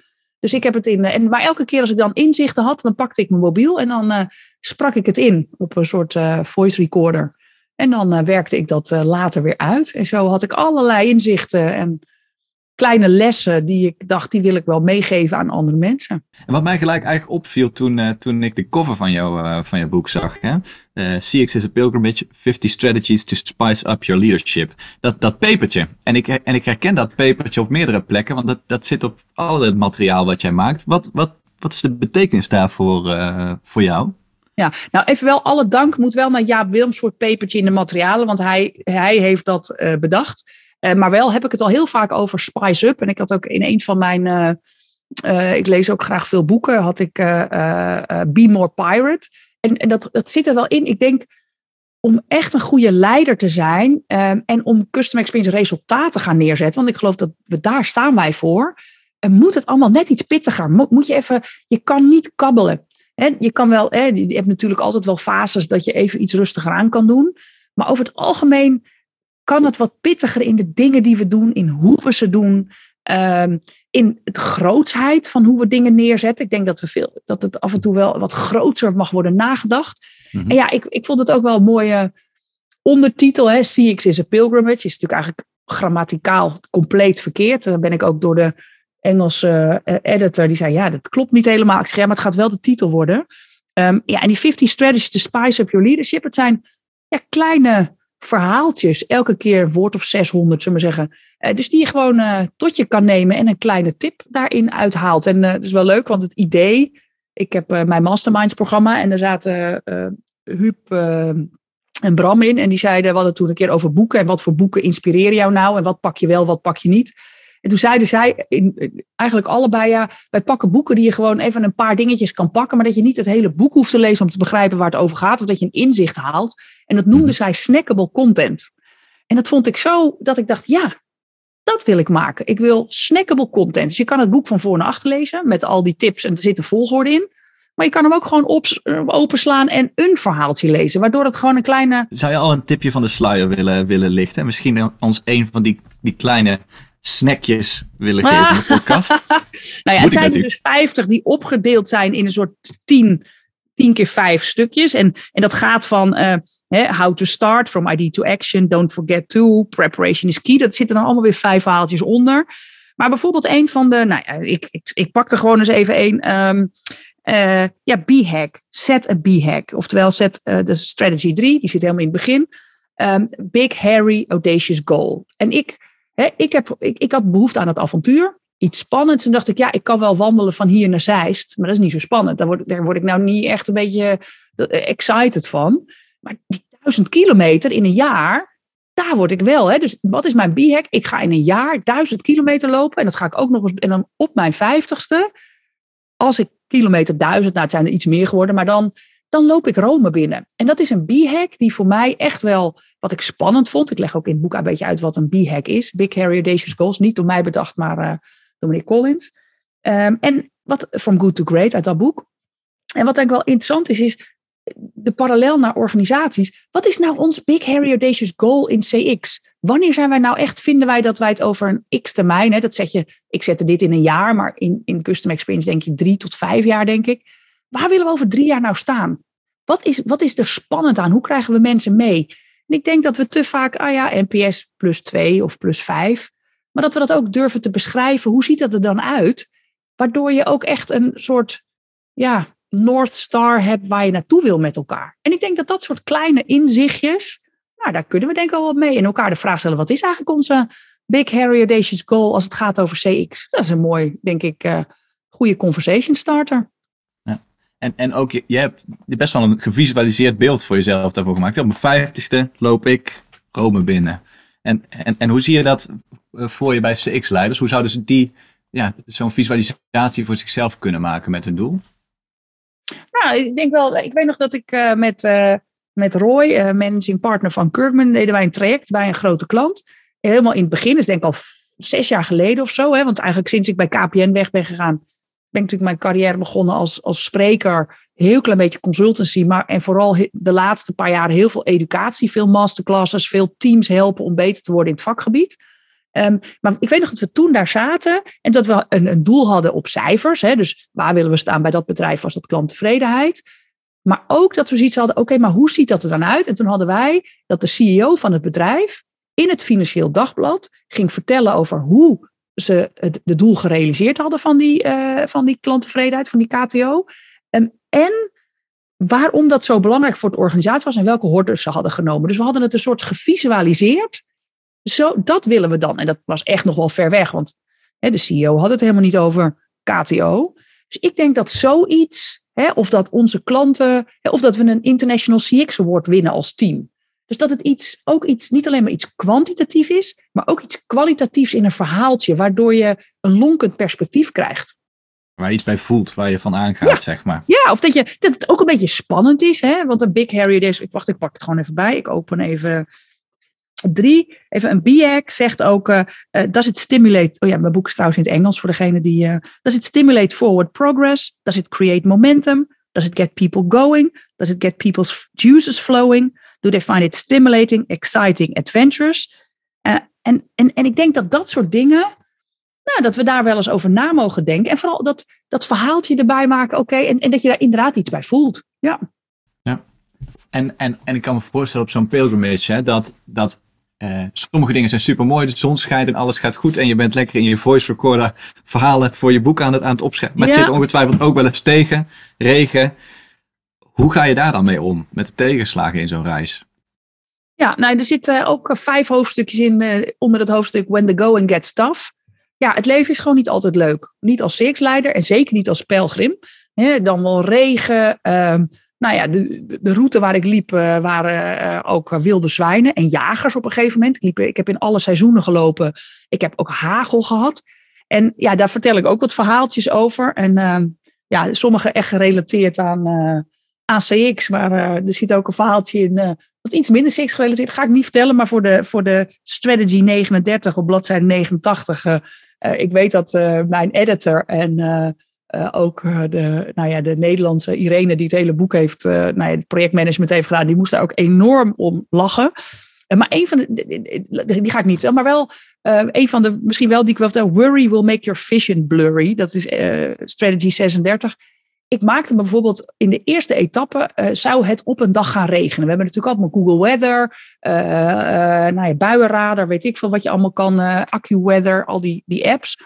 Dus ik heb het in. En, maar elke keer als ik dan inzichten had, dan pakte ik mijn mobiel en dan uh, sprak ik het in op een soort uh, voice recorder. En dan werkte ik dat later weer uit. En zo had ik allerlei inzichten. En kleine lessen die ik dacht, die wil ik wel meegeven aan andere mensen. En wat mij gelijk eigenlijk opviel toen, uh, toen ik de cover van, jou, uh, van jouw boek zag. Hè? Uh, CX is a Pilgrimage, 50 Strategies to Spice Up Your Leadership. Dat, dat papertje. En ik, en ik herken dat papertje op meerdere plekken, want dat, dat zit op al het materiaal wat jij maakt. Wat, wat, wat is de betekenis daarvoor voor jou? Ja, nou even wel alle dank moet wel naar Jaap Wilms voor het pepertje in de materialen, want hij, hij heeft dat uh, bedacht. Uh, maar wel heb ik het al heel vaak over Spice Up. En ik had ook in een van mijn, ik lees ook graag veel boeken, had ik Be More Pirate. En, en dat, dat zit er wel in. Ik denk, om echt een goede leider te zijn um, en om custom experience resultaten te gaan neerzetten, want ik geloof dat we daar staan wij voor, en moet het allemaal net iets pittiger. Moet, je even, je kan niet kabbelen. Je kan wel, je hebt natuurlijk altijd wel fases dat je even iets rustiger aan kan doen. Maar over het algemeen kan het wat pittiger in de dingen die we doen, in hoe we ze doen, um, in de grootsheid van hoe we dingen neerzetten. Ik denk dat, we veel, dat het af en toe wel wat groter mag worden nagedacht. Mhm. En ja, ik, ik vond het ook wel een mooie ondertitel. Hè? CX is a pilgrimage. Is natuurlijk eigenlijk grammaticaal compleet verkeerd. Daar ben ik ook door de Engelse uh, editor. Die zei, ja, dat klopt niet helemaal. Ik zeg, ja, maar het gaat wel de titel worden. Um, ja, en die 50 strategies to spice up your leadership. Het zijn ja, kleine verhaaltjes. Elke keer woord of 600, zullen we zeggen. Uh, dus die je gewoon uh, tot je kan nemen en een kleine tip daarin uithaalt. En uh, dat is wel leuk, want het idee. Ik heb mijn Masterminds programma en daar zaten Huub en Bram in. En die zeiden, we hadden toen een keer over boeken. En wat voor boeken inspireren jou nou? En wat pak je wel, wat pak je niet? En toen zeiden zij in, eigenlijk allebei, ja, wij pakken boeken die je gewoon even een paar dingetjes kan pakken, maar dat je niet het hele boek hoeft te lezen om te begrijpen waar het over gaat, of dat je een inzicht haalt. En dat noemden mhm. zij snackable content. En dat vond ik zo dat ik dacht, ja, dat wil ik maken. Ik wil snackable content. Dus je kan het boek van voor naar achter lezen met al die tips en er zit een volgorde in. Maar je kan hem ook gewoon op, openslaan en een verhaaltje lezen, waardoor het gewoon een kleine. Zou je al een tipje van de sluier willen, willen lichten? Misschien ons een van die, die kleine snackjes willen geven in de podcast. nou ja, het zijn er dus 50 die opgedeeld zijn in een soort 10, 10 keer 5 stukjes. En, en dat gaat van uh, how to start, from idea to action, don't forget to, preparation is key. Dat zitten dan allemaal weer vijf verhaaltjes onder. Maar bijvoorbeeld een van de, nou ja, ik, ik, ik pak er gewoon eens even een. Um, uh, ja, B-hack. Set a B-hack. Oftewel, set uh, de strategy 3, die zit helemaal in het begin. Um, big, hairy, audacious goal. En ik ik, heb, ik, ik had behoefte aan het avontuur. Iets spannends. En dacht ik, ja, ik kan wel wandelen van hier naar Zeist. Maar dat is niet zo spannend. Daar word, daar word ik nou niet echt een beetje eh, excited van. Maar die duizend kilometer in een jaar, daar word ik wel. Hè. Dus wat is mijn b-hack? Ik ga in een jaar duizend kilometer lopen. En dat ga ik ook nog eens. En dan op mijn vijftigste. Als ik kilometer duizend, nou het zijn er iets meer geworden. Maar dan dan loop ik Rome binnen. En dat is een b-hack die voor mij echt wel, wat ik spannend vond. Ik leg ook in het boek een beetje uit wat een b-hack is. Big Harry Audacious Goals. Niet door mij bedacht, maar uh, door meneer Collins. Um, en wat, From Good to Great uit dat boek. En wat eigenlijk wel interessant is, is de parallel naar organisaties. Wat is nou ons Big Harry Audacious Goal in CX? Wanneer zijn wij nou echt, vinden wij dat wij het over een x termijn, hè, dat zet je, ik zette dit in een jaar, maar in, in Custom Experience denk je drie tot vijf jaar, denk ik waar willen we over drie jaar nou staan? Wat is, wat is er spannend aan? Hoe krijgen we mensen mee? En ik denk dat we te vaak, ah ja, NPS plus twee of plus vijf. Maar dat we dat ook durven te beschrijven. Hoe ziet dat er dan uit? Waardoor je ook echt een soort ja, North Star hebt waar je naartoe wil met elkaar. En ik denk dat dat soort kleine inzichtjes, nou, daar kunnen we denk ik wel wat mee. En elkaar de vraag stellen, wat is eigenlijk onze Big Harry Audacious Goal als het gaat over CX? Dat is een mooi, denk ik, uh, goede conversation starter. En, en ook, je, hebt best wel een gevisualiseerd beeld voor jezelf daarvoor gemaakt. Op mijn vijftigste loop ik Rome binnen. En, en, en hoe zie je dat eh, voor je bij CX-leiders? Hoe zouden ze die, ja, zo'n visualisatie voor zichzelf kunnen maken met hun doel? Nou, ik denk wel, ik weet nog dat ik uh, met, uh, met Roy, managing partner van Curveman, deden wij een traject bij een grote klant. Helemaal in het begin, dus denk ik al zes jaar geleden of zo. Hè, want eigenlijk sinds ik bij KPN weg ben gegaan, ben natuurlijk mijn carrière begonnen als, als spreker. Heel klein beetje consultancy, maar en vooral de laatste paar jaar heel veel educatie, veel masterclasses, veel teams helpen om beter te worden in het vakgebied. Um, maar ik weet nog dat we toen daar zaten en dat we een, een doel hadden op cijfers. Hè, dus waar willen we staan bij dat bedrijf, was dat klanttevredenheid. Maar ook dat we zoiets hadden, oké, maar hoe ziet dat er dan uit? En toen hadden wij dat de CEO van het bedrijf in het Financieel Dagblad ging vertellen over hoe ze het de doel gerealiseerd hadden van die, uh, van die klanttevredenheid, van die KTO. Um, en waarom dat zo belangrijk voor de organisatie was en welke hordes ze hadden genomen. Dus we hadden het een soort gevisualiseerd. Zo, dat willen we dan. En dat was echt nog wel ver weg, want hè, de CEO had het helemaal niet over KTO. Dus ik denk dat zoiets, hè, of dat onze klanten, hè, of dat we een International CX Award winnen als team. Dus dat het iets, ook iets, niet alleen maar iets kwantitatief is, maar ook iets kwalitatiefs in een verhaaltje, waardoor je een lonkend perspectief krijgt. Waar je iets bij voelt, waar je van aangaat, zeg maar. Ja, of dat, je, dat het ook een beetje spannend is. Hè? Want een Big Harry is, ik wacht, ik pak het gewoon even bij. Ik open even drie. Even een BIAC zegt ook, uh, uh, does it stimulate, oh ja, mijn boek is trouwens in het Engels voor degene die, uh, does it stimulate forward progress? Does it create momentum? Does it get people going? Does it get people's juices flowing? Do they find it stimulating, exciting, adventurous? en, en, en ik denk dat dat soort dingen, nou, dat we daar wel eens over na mogen denken. En vooral dat, dat verhaaltje erbij maken, oké, en, en dat je daar inderdaad iets bij voelt. Ja. Ja. En, en, en ik kan me voorstellen op zo'n pilgrimage, hè, dat, dat uh, sommige dingen zijn super mooi, de zon schijnt en alles gaat goed en je bent lekker in je voice recorder verhalen voor je boek aan het, aan het opschrijven. Maar het zit ongetwijfeld ook wel eens tegen, regen. Hoe ga je daar dan mee om, met de tegenslagen in zo'n reis? Ja, nou, er zitten ook vijf hoofdstukjes in uh, onder het hoofdstuk When the Going Gets Tough. Ja, het leven is gewoon niet altijd leuk. Niet als CX-leider en zeker niet als pelgrim. dan wel regen, uh, nou ja, de, de route waar ik liep uh, waren ook wilde zwijnen en jagers op een gegeven moment. Ik, liep, ik heb in alle seizoenen gelopen. Ik heb ook hagel gehad. En ja, daar vertel ik ook wat verhaaltjes over. En uh, ja, sommige echt gerelateerd aan, aan CX. Maar er zit ook een verhaaltje in wat iets minder CX gerelateerd. ga ik niet vertellen, maar voor de, voor de Strategy 39 op bladzijde 89. ik weet dat mijn editor en ook de, nou ja, de Nederlandse Irene, die het hele boek heeft, uh, nou ja, het projectmanagement heeft gedaan, die moest daar ook enorm om lachen. maar een van de, die ga ik niet maar wel een van de, misschien wel die ik wel vertel, Worry will make your vision blurry. Dat is strategy 36. Ik maakte bijvoorbeeld in de eerste etappe, zou het op een dag gaan regenen. We hebben natuurlijk allemaal Google Weather, nou ja, buienradar, weet ik veel wat je allemaal kan, AccuWeather, al die, die apps.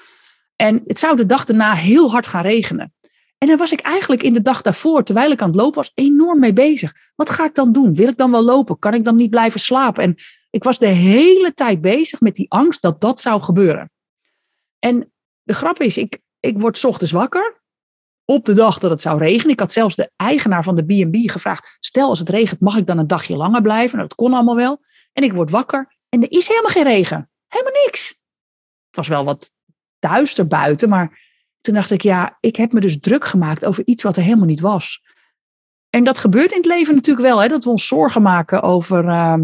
En het zou de dag daarna heel hard gaan regenen. En daar was ik eigenlijk in de dag daarvoor, terwijl ik aan het lopen was, enorm mee bezig. Wat ga ik dan doen? Wil ik dan wel lopen? Kan ik dan niet blijven slapen? En ik was de hele tijd bezig met die angst dat dat zou gebeuren. En de grap is, ik, ik word ochtends wakker op de dag dat het zou regenen. Ik had zelfs de eigenaar van de B&B gevraagd, stel als het regent, mag ik dan een dagje langer blijven? Nou, dat kon allemaal wel. En ik word wakker en er is helemaal geen regen. Helemaal niks. Het was wel wat duister buiten. Maar toen dacht ik, ja, ik heb me dus druk gemaakt over iets wat er helemaal niet was. En dat gebeurt in het leven natuurlijk wel, hè, dat we ons zorgen maken over uh,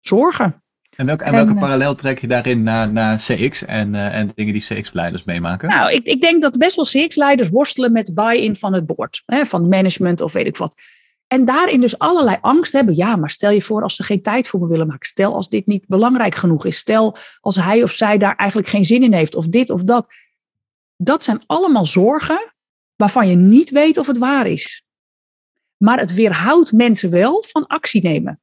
zorgen. En welke, en welke eh, parallel trek je daarin naar, naar CX en, uh, en dingen die CX-leiders meemaken? Nou, ik, ik denk dat best wel CX-leiders worstelen met buy-in van het board, hè, van management of weet ik wat. En daarin dus allerlei angst hebben. Ja, maar stel je voor als ze geen tijd voor me willen maken. Stel als dit niet belangrijk genoeg is. Stel als hij of zij daar eigenlijk geen zin in heeft. Of dit of dat. Dat zijn allemaal zorgen waarvan je niet weet of het waar is. Maar het weerhoudt mensen wel van actie nemen.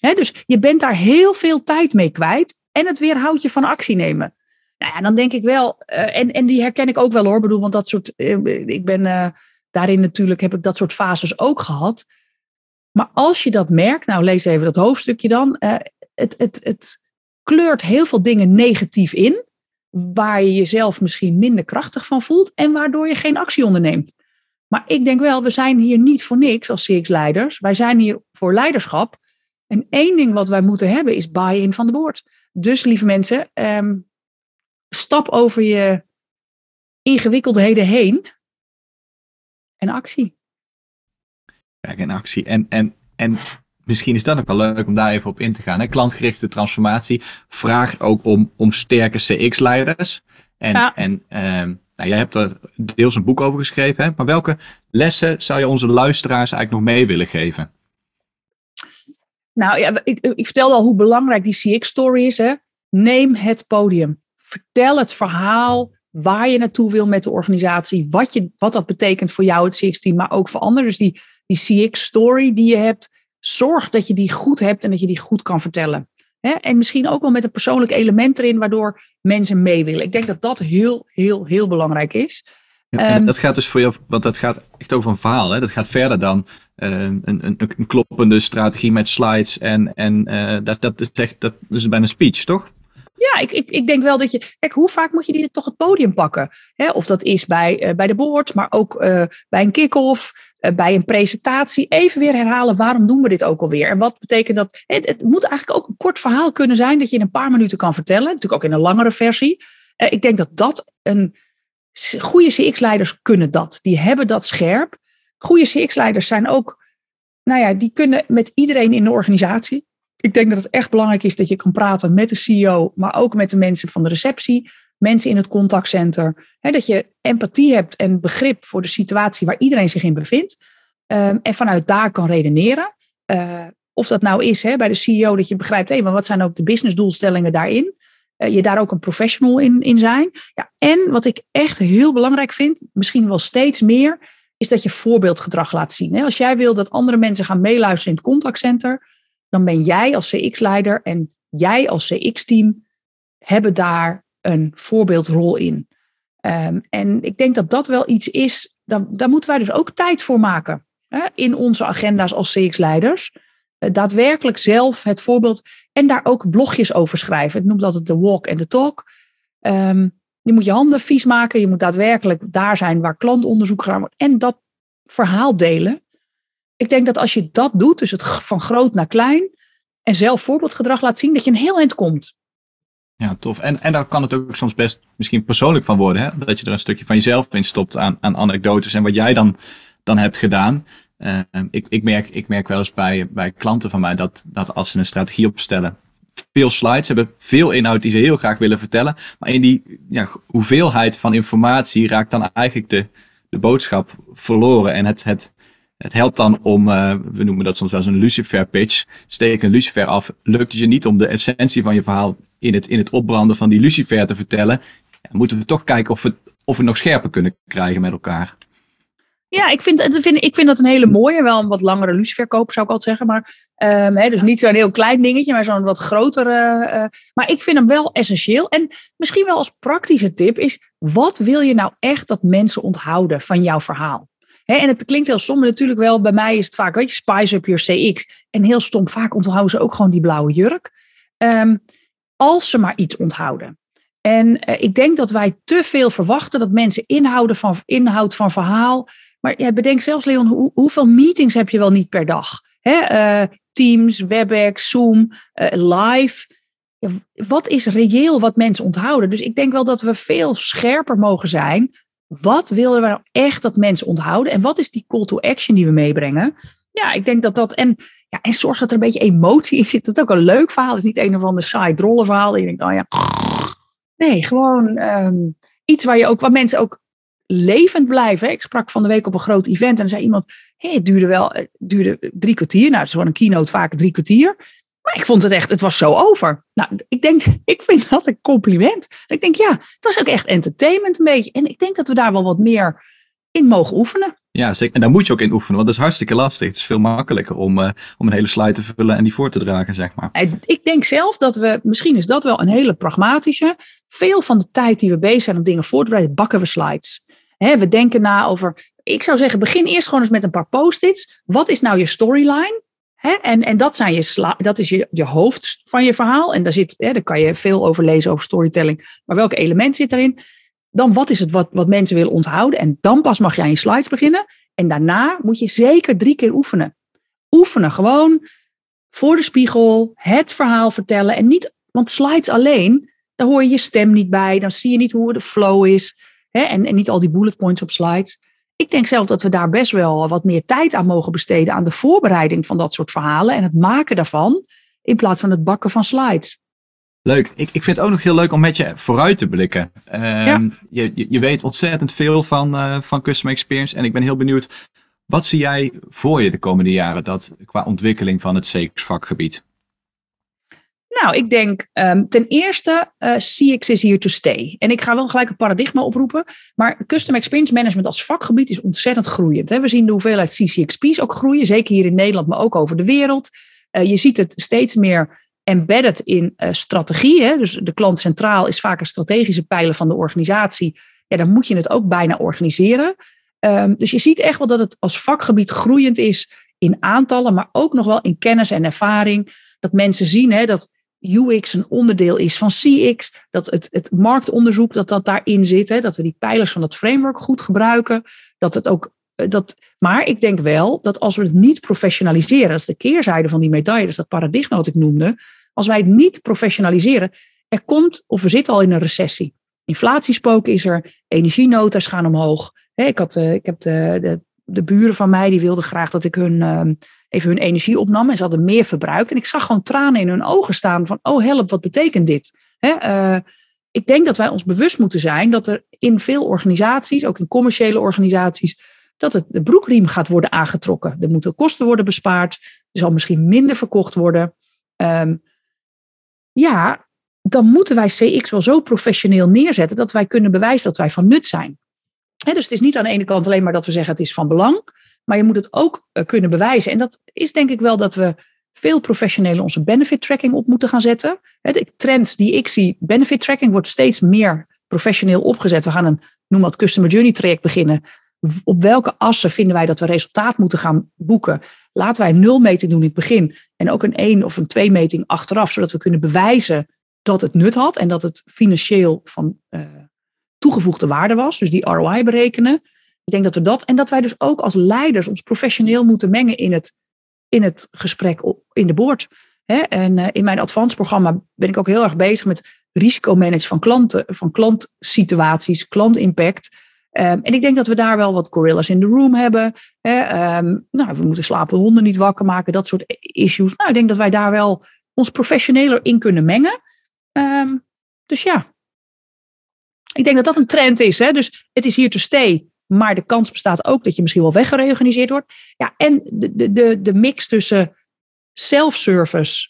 Dus je bent daar heel veel tijd mee kwijt. En het weerhoudt je van actie nemen. Nou ja, dan denk ik wel. Uh, en, en die herken ik ook wel hoor. Bedoel, want dat soort. Uh, ik ben. Uh, daarin natuurlijk heb ik dat soort fases ook gehad. Maar als je dat merkt, nou lees even dat hoofdstukje dan. Het, het, het kleurt heel veel dingen negatief in, waar je jezelf misschien minder krachtig van voelt en waardoor je geen actie onderneemt. Maar ik denk wel, we zijn hier niet voor niks als CX-leiders. Wij zijn hier voor leiderschap. En één ding wat wij moeten hebben is buy-in van de boord. Dus lieve mensen, um, stap over je ingewikkeldheden heen en actie. Kijk, in actie. En, en, en misschien is dat ook wel leuk om daar even op in te gaan. Hè? Klantgerichte transformatie vraagt ook om, om sterke CX-leiders. En, ja. en ehm, nou, jij hebt er deels een boek over geschreven. Hè? Maar welke lessen zou je onze luisteraars eigenlijk nog mee willen geven? Nou ja, ik, ik vertelde al hoe belangrijk die CX-story is. Hè? Neem het podium. Vertel het verhaal waar je naartoe wil met de organisatie. Wat, je, wat dat betekent voor jou, het CX-team, maar ook voor anderen. Dus die, die CX-story die je hebt, zorg dat je die goed hebt en dat je die goed kan vertellen. En misschien ook wel met een persoonlijk element erin, waardoor mensen mee willen. Ik denk dat dat heel, heel, heel belangrijk is. Ja, um, dat gaat dus voor jou, want dat gaat echt over een verhaal. Hè? Dat gaat verder dan een, een, een, kloppende strategie met slides. En, en uh, dat, dat, is dat is bijna een speech, toch? Ja, ik, ik, ik denk wel dat je. Kijk, hoe vaak moet je die toch het podium pakken? of dat is bij, uh, bij de board, maar ook uh, bij een kick-off, bij een presentatie. Even weer herhalen waarom doen we dit ook alweer? En wat betekent dat? Het, het, moet eigenlijk ook een kort verhaal kunnen zijn dat je in een paar minuten kan vertellen. Natuurlijk ook in een langere versie. ik denk dat dat een. Goede CX-leiders kunnen dat. Die hebben dat scherp. Goede CX-leiders zijn ook. Nou ja, die kunnen met iedereen in de organisatie ik denk dat het echt belangrijk is dat je kan praten met de CEO, maar ook met de mensen van de receptie, mensen in het contactcenter. Hè, dat je empathie hebt en begrip voor de situatie waar iedereen zich in bevindt. Um, en vanuit daar kan redeneren. Uh, of dat nou is hè, bij de CEO dat je begrijpt, hé, maar wat zijn ook de businessdoelstellingen daarin? Uh, je daar ook een professional in, in zijn. Ja, en wat ik echt heel belangrijk vind, misschien wel steeds meer, is dat je voorbeeldgedrag laat zien. Als jij wil dat andere mensen gaan meeluisteren in het contactcenter, dan ben jij als CX-leider en jij als CX-team hebben daar een voorbeeldrol in. Um, en ik denk dat dat wel iets is, daar, moeten wij dus ook tijd voor maken in onze agenda's als CX-leiders. Uh, daadwerkelijk zelf het voorbeeld en daar ook blogjes over schrijven. Ik noem dat de walk en de talk. Um, je moet je handen vies maken, je moet daadwerkelijk daar zijn waar klantonderzoek gedaan wordt en dat verhaal delen ik denk dat als je dat doet, dus het van groot naar klein, en zelf voorbeeldgedrag laat zien, dat je een heel eind komt. Ja, tof. En, en daar kan het ook soms best misschien persoonlijk van worden. Hè? Dat je er een stukje van jezelf in stopt aan, aan anekdotes en wat jij dan, dan hebt gedaan. Uh, ik, ik, merk, ik merk wel eens bij, bij klanten van mij dat, dat als ze een strategie opstellen, veel slides hebben, veel inhoud die ze heel graag willen vertellen. Maar in die ja, hoeveelheid van informatie raakt dan eigenlijk de, de boodschap verloren. En het, het, het helpt dan om, uh, we noemen dat soms wel eens een Lucifer pitch. Steek een Lucifer af. Lukt het je niet om de essentie van je verhaal in het, in het opbranden van die Lucifer te vertellen? Ja, moeten we toch kijken of we, of we nog scherper kunnen krijgen met elkaar. Ja, ik vind, ik vind dat een hele mooie. Wel een wat langere luciferkoper zou ik altijd zeggen. Maar, hè, dus niet zo'n heel klein dingetje, maar zo'n wat grotere. Uh, maar ik vind hem wel essentieel. En misschien wel als praktische tip is: wat wil je nou echt dat mensen onthouden van jouw verhaal? en het klinkt heel stom, natuurlijk wel. Bij mij is het vaak, weet je, spice up your CX. En heel stom, vaak onthouden ze ook gewoon die blauwe jurk. Um, als ze maar iets onthouden. En uh, ik denk dat wij te veel verwachten dat mensen inhouden van, inhoud van verhaal. Maar ja, bedenk zelfs, Leon, hoe, hoeveel meetings heb je wel niet per dag? Hè? Uh, Teams, WebEx, Zoom, uh, live. Wat is reëel wat mensen onthouden? Dus ik denk wel dat we veel scherper mogen zijn wat willen we nou echt dat mensen onthouden? En wat is die call to action die we meebrengen? Ja, ik denk dat dat. En, ja, en zorg dat er een beetje emotie in zit. Dat is ook een leuk verhaal. Is niet een of ander saai drolle verhaal. Je denkt, oh ja. Nee, gewoon um, iets waar, je ook, waar mensen ook levend blijven. Ik sprak van de week op een groot event en dan zei iemand: hey, het duurde wel het duurde drie kwartier. Nou, het is gewoon een keynote vaak drie kwartier. Maar ik vond het echt, het was zo over. Nou, ik denk, ik vind dat een compliment. Ik denk, ja, het was ook echt entertainment een beetje. En ik denk dat we daar wel wat meer in mogen oefenen. Ja, zeker. En daar moet je ook in oefenen, want dat is hartstikke lastig. Het is veel makkelijker om, uh, om een hele slide te vullen en die voor te dragen, zeg maar. Ik denk zelf dat we, misschien is dat wel een hele pragmatische. Veel van de tijd die we bezig zijn om dingen voor te bereiden, bakken we slides. He, we denken na over, ik zou zeggen, begin eerst gewoon eens met een paar post-its. Wat is nou je storyline? Hè? En, en dat, zijn je dat is je, je hoofd van je verhaal. En daar, zit, hè, daar kan je veel over lezen over storytelling. Maar welke element zit erin? Dan wat is het wat, wat mensen willen onthouden? En dan pas mag je aan je slides beginnen. En daarna moet je zeker drie keer oefenen. Oefenen gewoon voor de spiegel, het verhaal vertellen. En niet, want slides alleen, daar hoor je je stem niet bij. Dan zie je niet hoe de flow is. Hè? En, en niet al die bullet points op slides. Ik denk zelf dat we daar best wel wat meer tijd aan mogen besteden aan de voorbereiding van dat soort verhalen en het maken daarvan, in plaats van het bakken van slides. Leuk. Ik, ik vind het ook nog heel leuk om met je vooruit te blikken. Um, je, je, weet ontzettend veel van, uh, van Customer Experience. En ik ben heel benieuwd, wat zie jij voor je de komende jaren dat, qua ontwikkeling van het CX-vakgebied? Nou, ik denk um, ten eerste, uh, CX is here to stay. En ik ga wel gelijk een paradigma oproepen. Maar Custom Experience Management als vakgebied is ontzettend groeiend. Hè? We zien de hoeveelheid CCXP's ook groeien, zeker hier in Nederland, maar ook over de wereld. Uh, je ziet het steeds meer embedded in uh, strategie. Hè? Dus de klant centraal is vaak een strategische pijler van de organisatie. Ja, dan moet je het ook bijna organiseren. Um, dus je ziet echt wel dat het als vakgebied groeiend is in aantallen, maar ook nog wel in kennis en ervaring. Dat mensen zien hè, dat UX een onderdeel is van CX, dat het, het marktonderzoek dat dat daarin zit, hè, dat we die pijlers van dat framework goed gebruiken, dat het ook eh, dat, maar ik denk wel dat als we het niet professionaliseren, dat is de keerzijde van die medaille, is dat paradigma wat ik noemde, als wij het niet professionaliseren, er komt, of we zitten al in een recessie. Inflatiespook is er, energienota's gaan omhoog. ik, had, eh, ik heb de, de, de, buren van mij, die wilden graag dat ik hun, ehm, even hun energie opnam en ze hadden meer verbruikt. En ik zag gewoon tranen in hun ogen staan van, oh help, wat betekent dit? Eh, ik denk dat wij ons bewust moeten zijn dat er in veel organisaties, ook in commerciële organisaties, dat het, de broekriem gaat worden aangetrokken. Er moeten kosten worden bespaard. Er zal misschien minder verkocht worden. Ehm, ja, dan moeten wij CX wel zo professioneel neerzetten dat wij kunnen bewijzen dat wij van nut zijn. dus het is niet aan de ene kant alleen maar dat we zeggen het is van belang, maar je moet het ook eh, kunnen bewijzen. En dat is denk ik wel dat we veel professioneler onze benefit tracking op moeten gaan zetten. de trends die ik zie, benefit tracking wordt steeds meer professioneel opgezet. We gaan een, noem wat, customer journey traject beginnen op welke assen vinden wij dat we resultaat moeten gaan boeken? Laten wij een nulmeting doen in het begin en ook een één of een twee meting achteraf, zodat we kunnen bewijzen dat het nut had en dat het financieel van uh, toegevoegde waarde was. Dus die ROI berekenen. Ik denk dat we dat en dat wij dus ook als leiders ons professioneel moeten mengen in het, in het gesprek in de boord. En uh, in mijn advanced programma ben ik ook heel erg bezig met risicomanagement van klanten, van klantsituaties, klantimpact. Um, en ik denk dat we daar wel wat gorillas in the room hebben. Um, nou, we moeten slapende honden niet wakker maken, dat soort issues. Nou, ik denk dat wij daar wel ons professioneler in kunnen mengen. Um, dus ja, ik denk dat dat een trend is. Hè. Dus het is hier te stay. Maar de kans bestaat ook dat je misschien wel weggereorganiseerd wordt. Ja, en de, de, de mix tussen self-service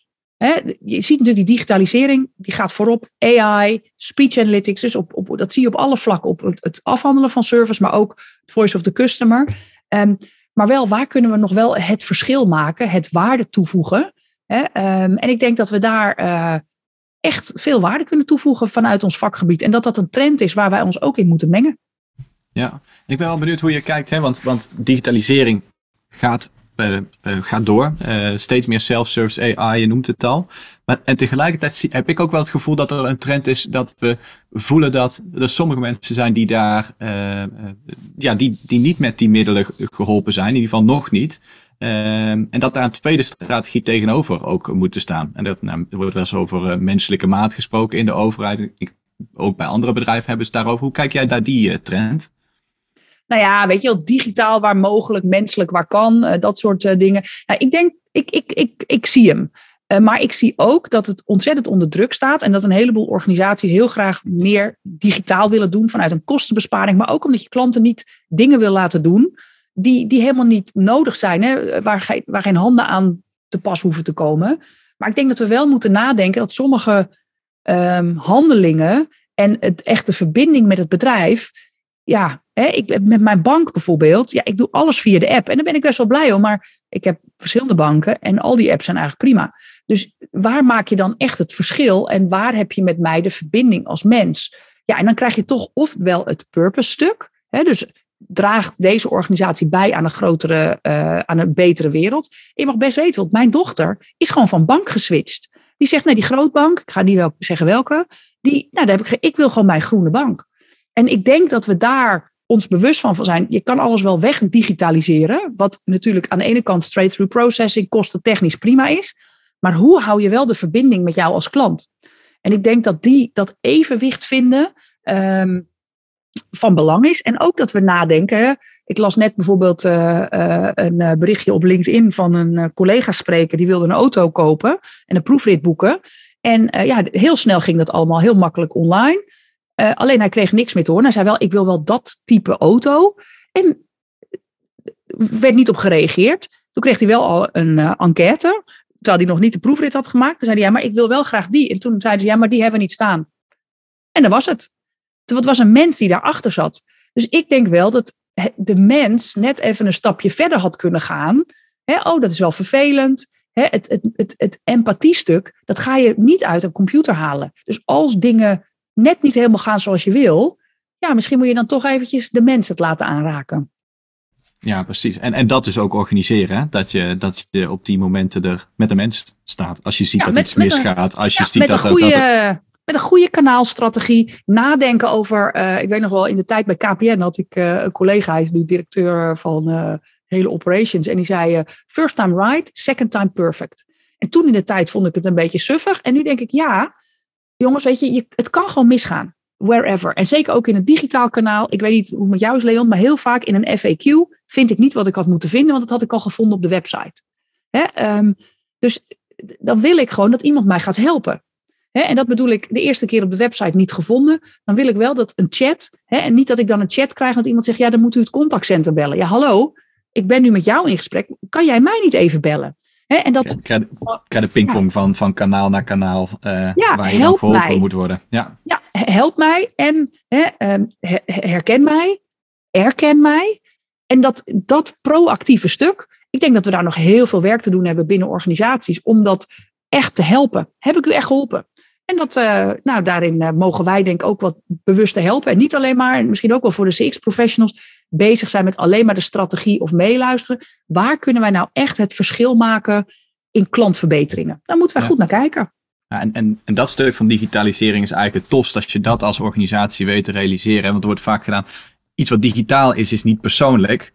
je ziet natuurlijk die digitalisering, die gaat voorop. AI, speech analytics, dus op, op, dat zie je op alle vlakken. Op het, afhandelen van service, maar ook voice of the customer. Um, maar wel, waar kunnen we nog wel het verschil maken, het waarde toevoegen? Hè? Um, en ik denk dat we daar uh, echt veel waarde kunnen toevoegen vanuit ons vakgebied. En dat dat een trend is waar wij ons ook in moeten mengen. Ja, ik ben wel benieuwd hoe je kijkt, hè? Want, want digitalisering gaat uh, gaat door. Uh, steeds meer self-service AI, je noemt het al. Maar, en tegelijkertijd heb ik ook wel het gevoel dat er een trend is dat we voelen dat er sommige mensen zijn die daar, ja, die, die niet met die middelen geholpen zijn, in ieder geval nog niet. en dat daar een tweede strategie tegenover ook moet staan. En dat, nou, er wordt wel eens over menselijke maat gesproken in de overheid. Ik, ook bij andere bedrijven hebben ze daarover. Hoe kijk jij naar die trend? Nou ja, weet je wel, digitaal waar mogelijk, menselijk waar kan, uh, dat soort uh, dingen. Nou, ik denk, ik, ik, ik, ik zie hem. Uh, maar ik zie ook dat het ontzettend onder druk staat en dat een heleboel organisaties heel graag meer digitaal willen doen vanuit een kostenbesparing, maar ook omdat je klanten niet dingen wil laten doen die, die helemaal niet nodig zijn, hè, waar, geen, handen aan te pas hoeven te komen. Maar ik denk dat we wel moeten nadenken dat sommige um, handelingen en het echte verbinding met het bedrijf, ja, hè, ik, met mijn bank bijvoorbeeld, ja, ik doe alles via de app. En daar ben ik best wel blij om, maar ik heb verschillende banken en al die apps zijn eigenlijk prima. Dus waar maak je dan echt het verschil en waar heb je met mij de verbinding als mens? Ja, en dan krijg je toch ofwel het purpose stuk, hè, dus draagt deze organisatie bij aan een grotere, uh, aan een betere wereld. je mag best weten, want mijn dochter is gewoon van bank geswitcht. Die zegt, nee, die grootbank, ik ga niet wel zeggen welke, die, nou, daar heb ik, ik wil gewoon mijn groene bank. En ik denk dat we daar ons bewust van zijn. Je kan alles wel wegdigitaliseren. Wat natuurlijk aan de ene kant straight-through processing kostentechnisch prima is. Maar hoe hou je wel de verbinding met jou als klant? En ik denk dat die, dat evenwicht vinden um, van belang is. En ook dat we nadenken. Ik las net bijvoorbeeld uh, uh, een berichtje op LinkedIn van een collega-spreker. Die wilde een auto kopen en een proefrit boeken. En ja, heel snel ging dat allemaal heel makkelijk online. Uh, alleen hij kreeg niks meer horen. Hij zei wel, ik wil wel dat type auto. En werd niet op gereageerd. Toen kreeg hij wel al een uh, enquête. Terwijl hij nog niet de proefrit had gemaakt. Toen zei hij, ja, maar ik wil wel graag die. En toen zeiden ze, ja, maar die hebben we niet staan. En dat was het. Het was een mens die daarachter zat. Dus ik denk wel dat de mens net even een stapje verder had kunnen gaan. oh, dat is wel vervelend. het, het, het, het empathiestuk, dat ga je niet uit een computer halen. Dus als dingen net niet helemaal gaan zoals je wil, ja, misschien moet je dan toch eventjes de mens het laten aanraken. Ja, precies. En, en dat is ook organiseren. Hè? Dat, je, dat je op die momenten er met de mens staat. Als je ziet dat iets misgaat. als je ziet dat, goede, dat, met een goede kanaalstrategie. Nadenken over. Uh, ik weet nog wel, in de tijd bij KPN had ik uh, een collega, hij is nu directeur van uh, hele operations. En die zei: First time right, second time perfect. En toen in de tijd vond ik het een beetje suffig. En nu denk ik: ja, jongens, weet je, je het kan gewoon misgaan wherever. En zeker ook in het digitaal kanaal. Ik weet niet hoe het met jou is, Leon, maar heel vaak in een FAQ vind ik niet wat ik had moeten vinden, want dat had ik al gevonden op de website. Hè? Um, dus dan wil ik gewoon dat iemand mij gaat helpen. En dat bedoel ik de eerste keer op de website niet gevonden. Dan wil ik wel dat een chat, en niet dat ik dan een chat krijg dat iemand zegt, ja, dan moet u het contactcentrum bellen. Ja, hallo, ik ben nu met jou in gesprek. Kan jij mij niet even bellen? En dat, ik krijg, de pingpong van, van kanaal naar kanaal uh, ja, waar je dan geholpen mij. moet worden. Ja. ja, help mij en ehm, herken mij, erken mij. En dat, dat proactieve stuk, ik denk dat we daar nog heel veel werk te doen hebben binnen organisaties om dat echt te helpen. Heb ik u echt geholpen? En dat, uh, nou, daarin uh, mogen wij denk ik ook wat bewuster helpen. En niet alleen maar, en misschien ook wel voor de CX-professionals, bezig zijn met alleen maar de strategie of meeluisteren. Waar kunnen wij nou echt het verschil maken in klantverbeteringen? Daar moeten wij goed naar kijken. Ja, en, en, en dat stuk van digitalisering is eigenlijk het tofst als je dat als organisatie weet te realiseren. Want er wordt vaak gedaan, iets wat digitaal is, is niet persoonlijk.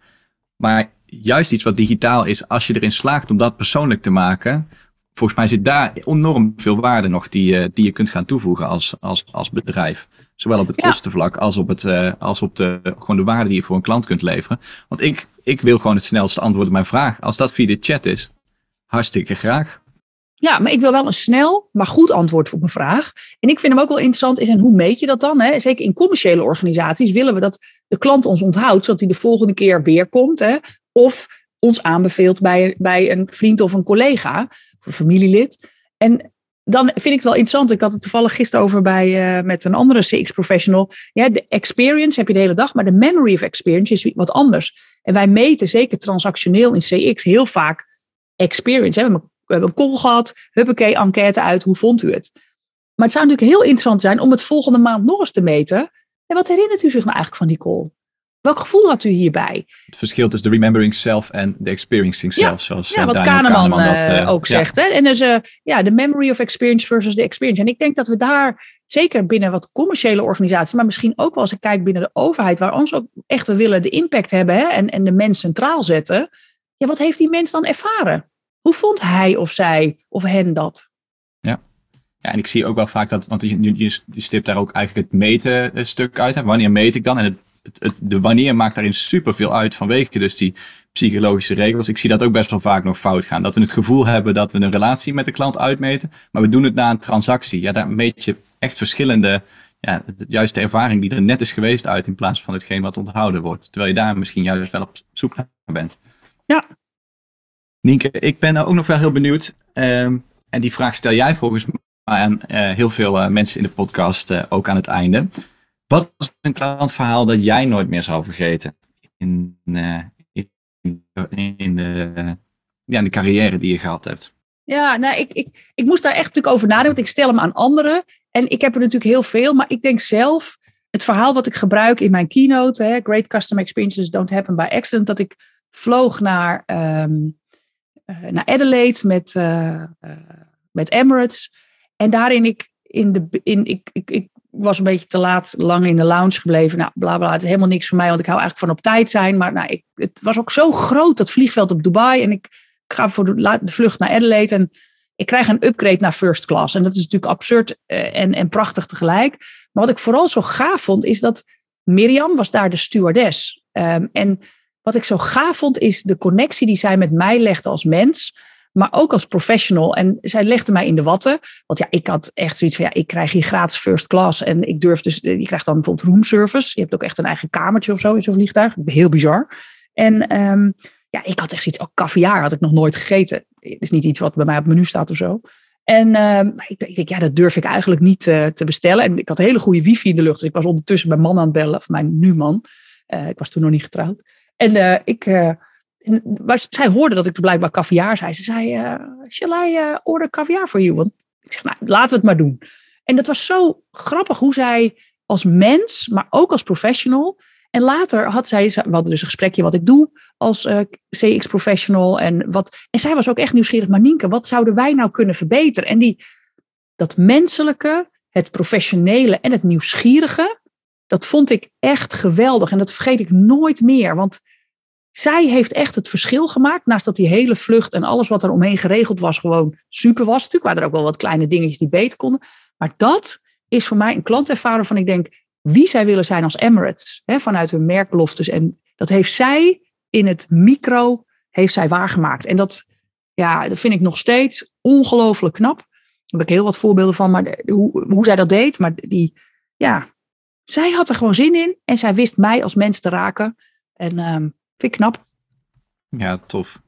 Maar juist iets wat digitaal is, als je erin slaagt om dat persoonlijk te maken, volgens mij zit daar enorm veel waarde nog die, uh, die je kunt gaan toevoegen als, als, als bedrijf. Zowel op het kostenvlak als op, het, uh, als op de, gewoon de waarde die je voor een klant kunt leveren. Want ik, ik wil gewoon het snelste antwoord op mijn vraag. Als dat via de chat is, hartstikke graag. Ja, maar ik wil wel een snel, maar goed antwoord op mijn vraag. En ik vind hem ook wel interessant is, en hoe meet je dat dan? Hè? Zeker in commerciële organisaties willen we dat de klant ons onthoudt, zodat hij de volgende keer weer komt. Hè? Of ons aanbeveelt bij, bij een vriend of een collega of een familielid. En dan vind ik het wel interessant. Ik had het toevallig gisteren over bij, uh, met een andere CX-professional. Ja, de experience heb je de hele dag, maar de memory of experience is wat anders. En wij meten zeker transactioneel in CX heel vaak experience. We hebben een call gehad, huppakee, enquête uit, hoe vond u het? Maar het zou natuurlijk heel interessant zijn om het volgende maand nog eens te meten. En wat herinnert u zich nou eigenlijk van die call? Welk gevoel had u hierbij? Het verschil tussen de remembering self en de experiencing self, zoals ja, eh, wat Kahneman, dat uh, ook zegt. Hè? En dus uh, ja, de memory of experience versus de experience. En ik denk dat we daar, zeker binnen wat commerciële organisaties, maar misschien ook wel als ik kijk binnen de overheid, waar ons ook echt we willen de impact hebben hè? En, en de mens centraal zetten. Ja, wat heeft die mens dan ervaren? Hoe vond hij of zij of hen dat? Ja. Ja, en ik zie ook wel vaak dat, want je, je, je stipt daar ook eigenlijk het meten stuk uit. Hè? Wanneer meet ik dan? En het het, de wanneer maakt daarin superveel uit vanwege dus die psychologische regels. Ik zie dat ook best wel vaak nog fout gaan. Dat we het gevoel hebben dat we een relatie met de klant uitmeten, maar we doen het na een transactie. Ja, daar meet je echt verschillende, ja, de juiste ervaring die er net is geweest uit in plaats van hetgeen wat onthouden wordt. Terwijl je daar misschien juist wel op zoek naar bent. Ja. Nienke, ik ben ook nog wel heel benieuwd. Um, en die vraag stel jij volgens mij aan uh, heel veel uh, mensen in de podcast uh, ook aan het einde. Wat is een klantverhaal dat jij nooit meer zou vergeten in, uh, in, de, ja, in de carrière die je gehad hebt? Ja, nou, ik, ik, ik moest daar echt natuurlijk over nadenken, want ik stel hem aan anderen. En ik heb er natuurlijk heel veel, maar ik denk zelf, het verhaal wat ik gebruik in mijn keynote, hè, Great Customer Experiences Don't Happen by Accident, dat ik vloog naar, um, uh, naar Adelaide met, uh, met Emirates. En daarin ik in de, in, ik, ik was een beetje te laat lang in de lounge gebleven. Nou, bla bla. Het is helemaal niks voor mij, want ik hou eigenlijk van op tijd zijn. Maar nou, ik, het was ook zo groot, dat vliegveld op Dubai. En ik, ga voor de, vlucht naar Adelaide. En ik krijg een upgrade naar first class. En dat is natuurlijk absurd eh, en, en prachtig tegelijk. Maar wat ik vooral zo gaaf vond, is dat Mirjam was daar de stewardess. Um, en wat ik zo gaaf vond, is de connectie die zij met mij legde als mens maar ook als professional. En zij legde mij in de watten. Want ja, ik had echt zoiets van, ja, ik krijg hier gratis first class. En ik durf dus, je krijgt dan bijvoorbeeld room service. Je hebt ook echt een eigen kamertje of zo in zo'n vliegtuig. Heel bizar. En um, ja, ik had echt zoiets, ook caviar had ik nog nooit gegeten. Het is niet iets wat bij mij op het menu staat of zo. En um, ik denk, ja, dat durf ik eigenlijk niet uh, te bestellen. En ik had hele goede wifi in de lucht. Dus ik was ondertussen mijn man aan het bellen, of mijn nu man. Uh, ik was toen nog niet getrouwd. En ik en zij hoorde dat ik blijkbaar caviar zei. Ze zei, uh, shall I uh, order caviar for you? Want ik zeg, nou, laten we het maar doen. En dat was zo grappig hoe zij als mens, maar ook als professional. En later had zij, we hadden dus een gesprekje wat ik doe als uh, CX professional. En, wat, en zij was ook echt nieuwsgierig, maar Nienke, wat zouden wij nou kunnen verbeteren? En die, dat menselijke, het professionele en het nieuwsgierige, dat vond ik echt geweldig. En dat vergeet ik nooit meer. Want zij heeft echt het verschil gemaakt. Naast dat die hele vlucht en alles wat er omheen geregeld was, gewoon super was. Natuurlijk waren er ook wel wat kleine dingetjes die beter konden. Maar dat is voor mij een klantervaring waarvan ik denk, wie zij willen zijn als Emirates. Hè, vanuit hun merkloftes. En dat heeft zij in het micro heeft zij waargemaakt. En dat, ja, dat vind ik nog steeds ongelooflijk knap. Daar heb ik heel wat voorbeelden van, maar hoe, hoe zij dat deed. Maar die, ja, zij had er gewoon zin in. En zij wist mij als mens te raken. En um, vind ik knap. Ja, tof.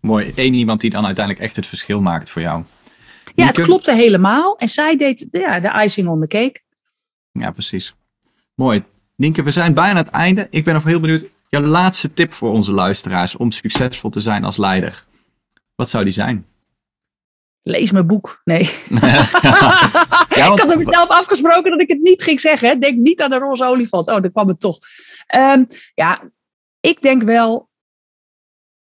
Mooi. Eén iemand die dan uiteindelijk echt het verschil maakt voor jou. Ja, het klopte helemaal. En zij deed ja, de icing on the cake. Ja, precies. Mooi. Nienke, we zijn bijna aan het einde. Ik ben nog heel benieuwd. Jouw laatste tip voor onze luisteraars om succesvol te zijn als leider. Wat zou die zijn? Lees mijn boek. Nee. ja, want... Ik had er mezelf afgesproken dat ik het niet ging zeggen. Denk niet aan de roze olifant. Oh, daar kwam het toch. Um, ja, ik denk wel,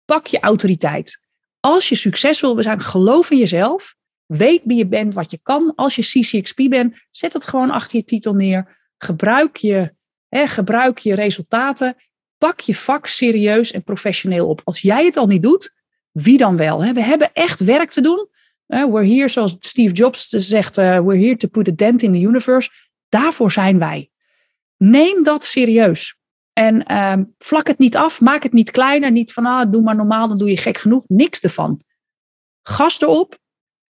pak je autoriteit. Als je succes wil zijn, geloof in jezelf. Weet wie je bent, wat je kan. Als je CCXP bent, zet het gewoon achter je titel neer. Gebruik je, hè, gebruik je resultaten. Pak je vak serieus en professioneel op. Als jij het al niet doet, wie dan wel? Hè? We hebben echt werk te doen. We're here, zoals Steve Jobs zegt, uh, we're here to put a dent in the universe. Daarvoor zijn wij. Neem dat serieus. En um, vlak het niet af, maak het niet kleiner. Niet van, ah, doe maar normaal, dan doe je gek genoeg. Niks ervan. Gas erop.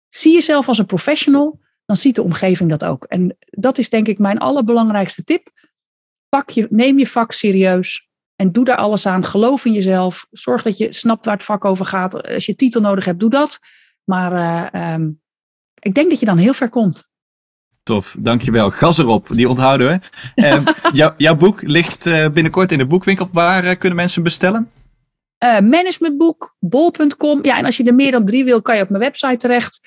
Zie jezelf als een professional. Dan ziet de omgeving dat ook. En dat is denk ik mijn allerbelangrijkste tip. Pak je, neem je vak serieus. En doe daar alles aan. Geloof in jezelf. Zorg dat je snapt waar het vak over gaat. Als je titel nodig hebt, doe dat. Maar uh, um, ik denk dat je dan heel ver komt. Tof, dankjewel. Gas erop, die onthouden we. Uh, jou, jouw boek ligt uh, binnenkort in de boekwinkel. Waar uh, kunnen mensen bestellen? managementboek, bol.com. Ja, en als je er meer dan drie wil, kan je op mijn website terecht.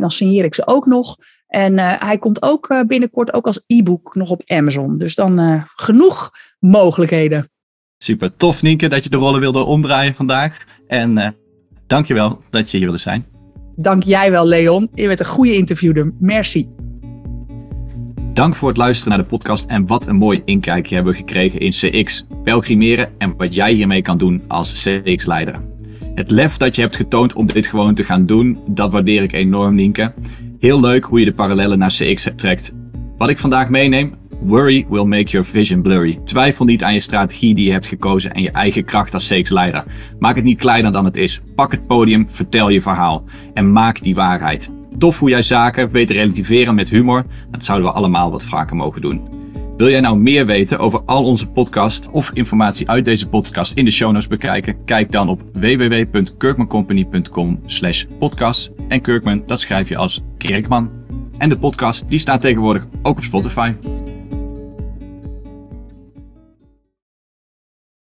dan signeer ik ze ook nog. En hij komt ook binnenkort ook als e-book nog op Amazon. Dus dan genoeg mogelijkheden. Super, tof Nienke dat je de rollen wilde omdraaien vandaag. En dankjewel dat je hier wilde zijn. Dank jij wel, Leon. Je bent een goede interviewer. Merci. Dank voor het luisteren naar de podcast en wat een mooi inkijkje hebben we gekregen in CX, pelgrimeren en wat jij hiermee kan doen als CX-leider. Het lef dat je hebt getoond om dit gewoon te gaan doen, dat waardeer ik enorm, Nienke. Heel leuk hoe je de parallellen naar CX trekt. Wat ik vandaag meeneem, worry will make your vision blurry. Twijfel niet aan je strategie die je hebt gekozen en je eigen kracht als CX-leider. Maak het niet kleiner dan het is. Pak het podium, vertel je verhaal en maak die waarheid. Tof hoe jij zaken weet relativeren met humor. Dat zouden we allemaal wat vaker mogen doen. Wil jij nou meer weten over al onze podcast of informatie uit deze podcast in de show notes bekijken? Kijk dan op www.kirkmancompany.com slash podcast. En Kirkman, dat schrijf je als Kirkman. En de podcast die staat tegenwoordig ook op Spotify.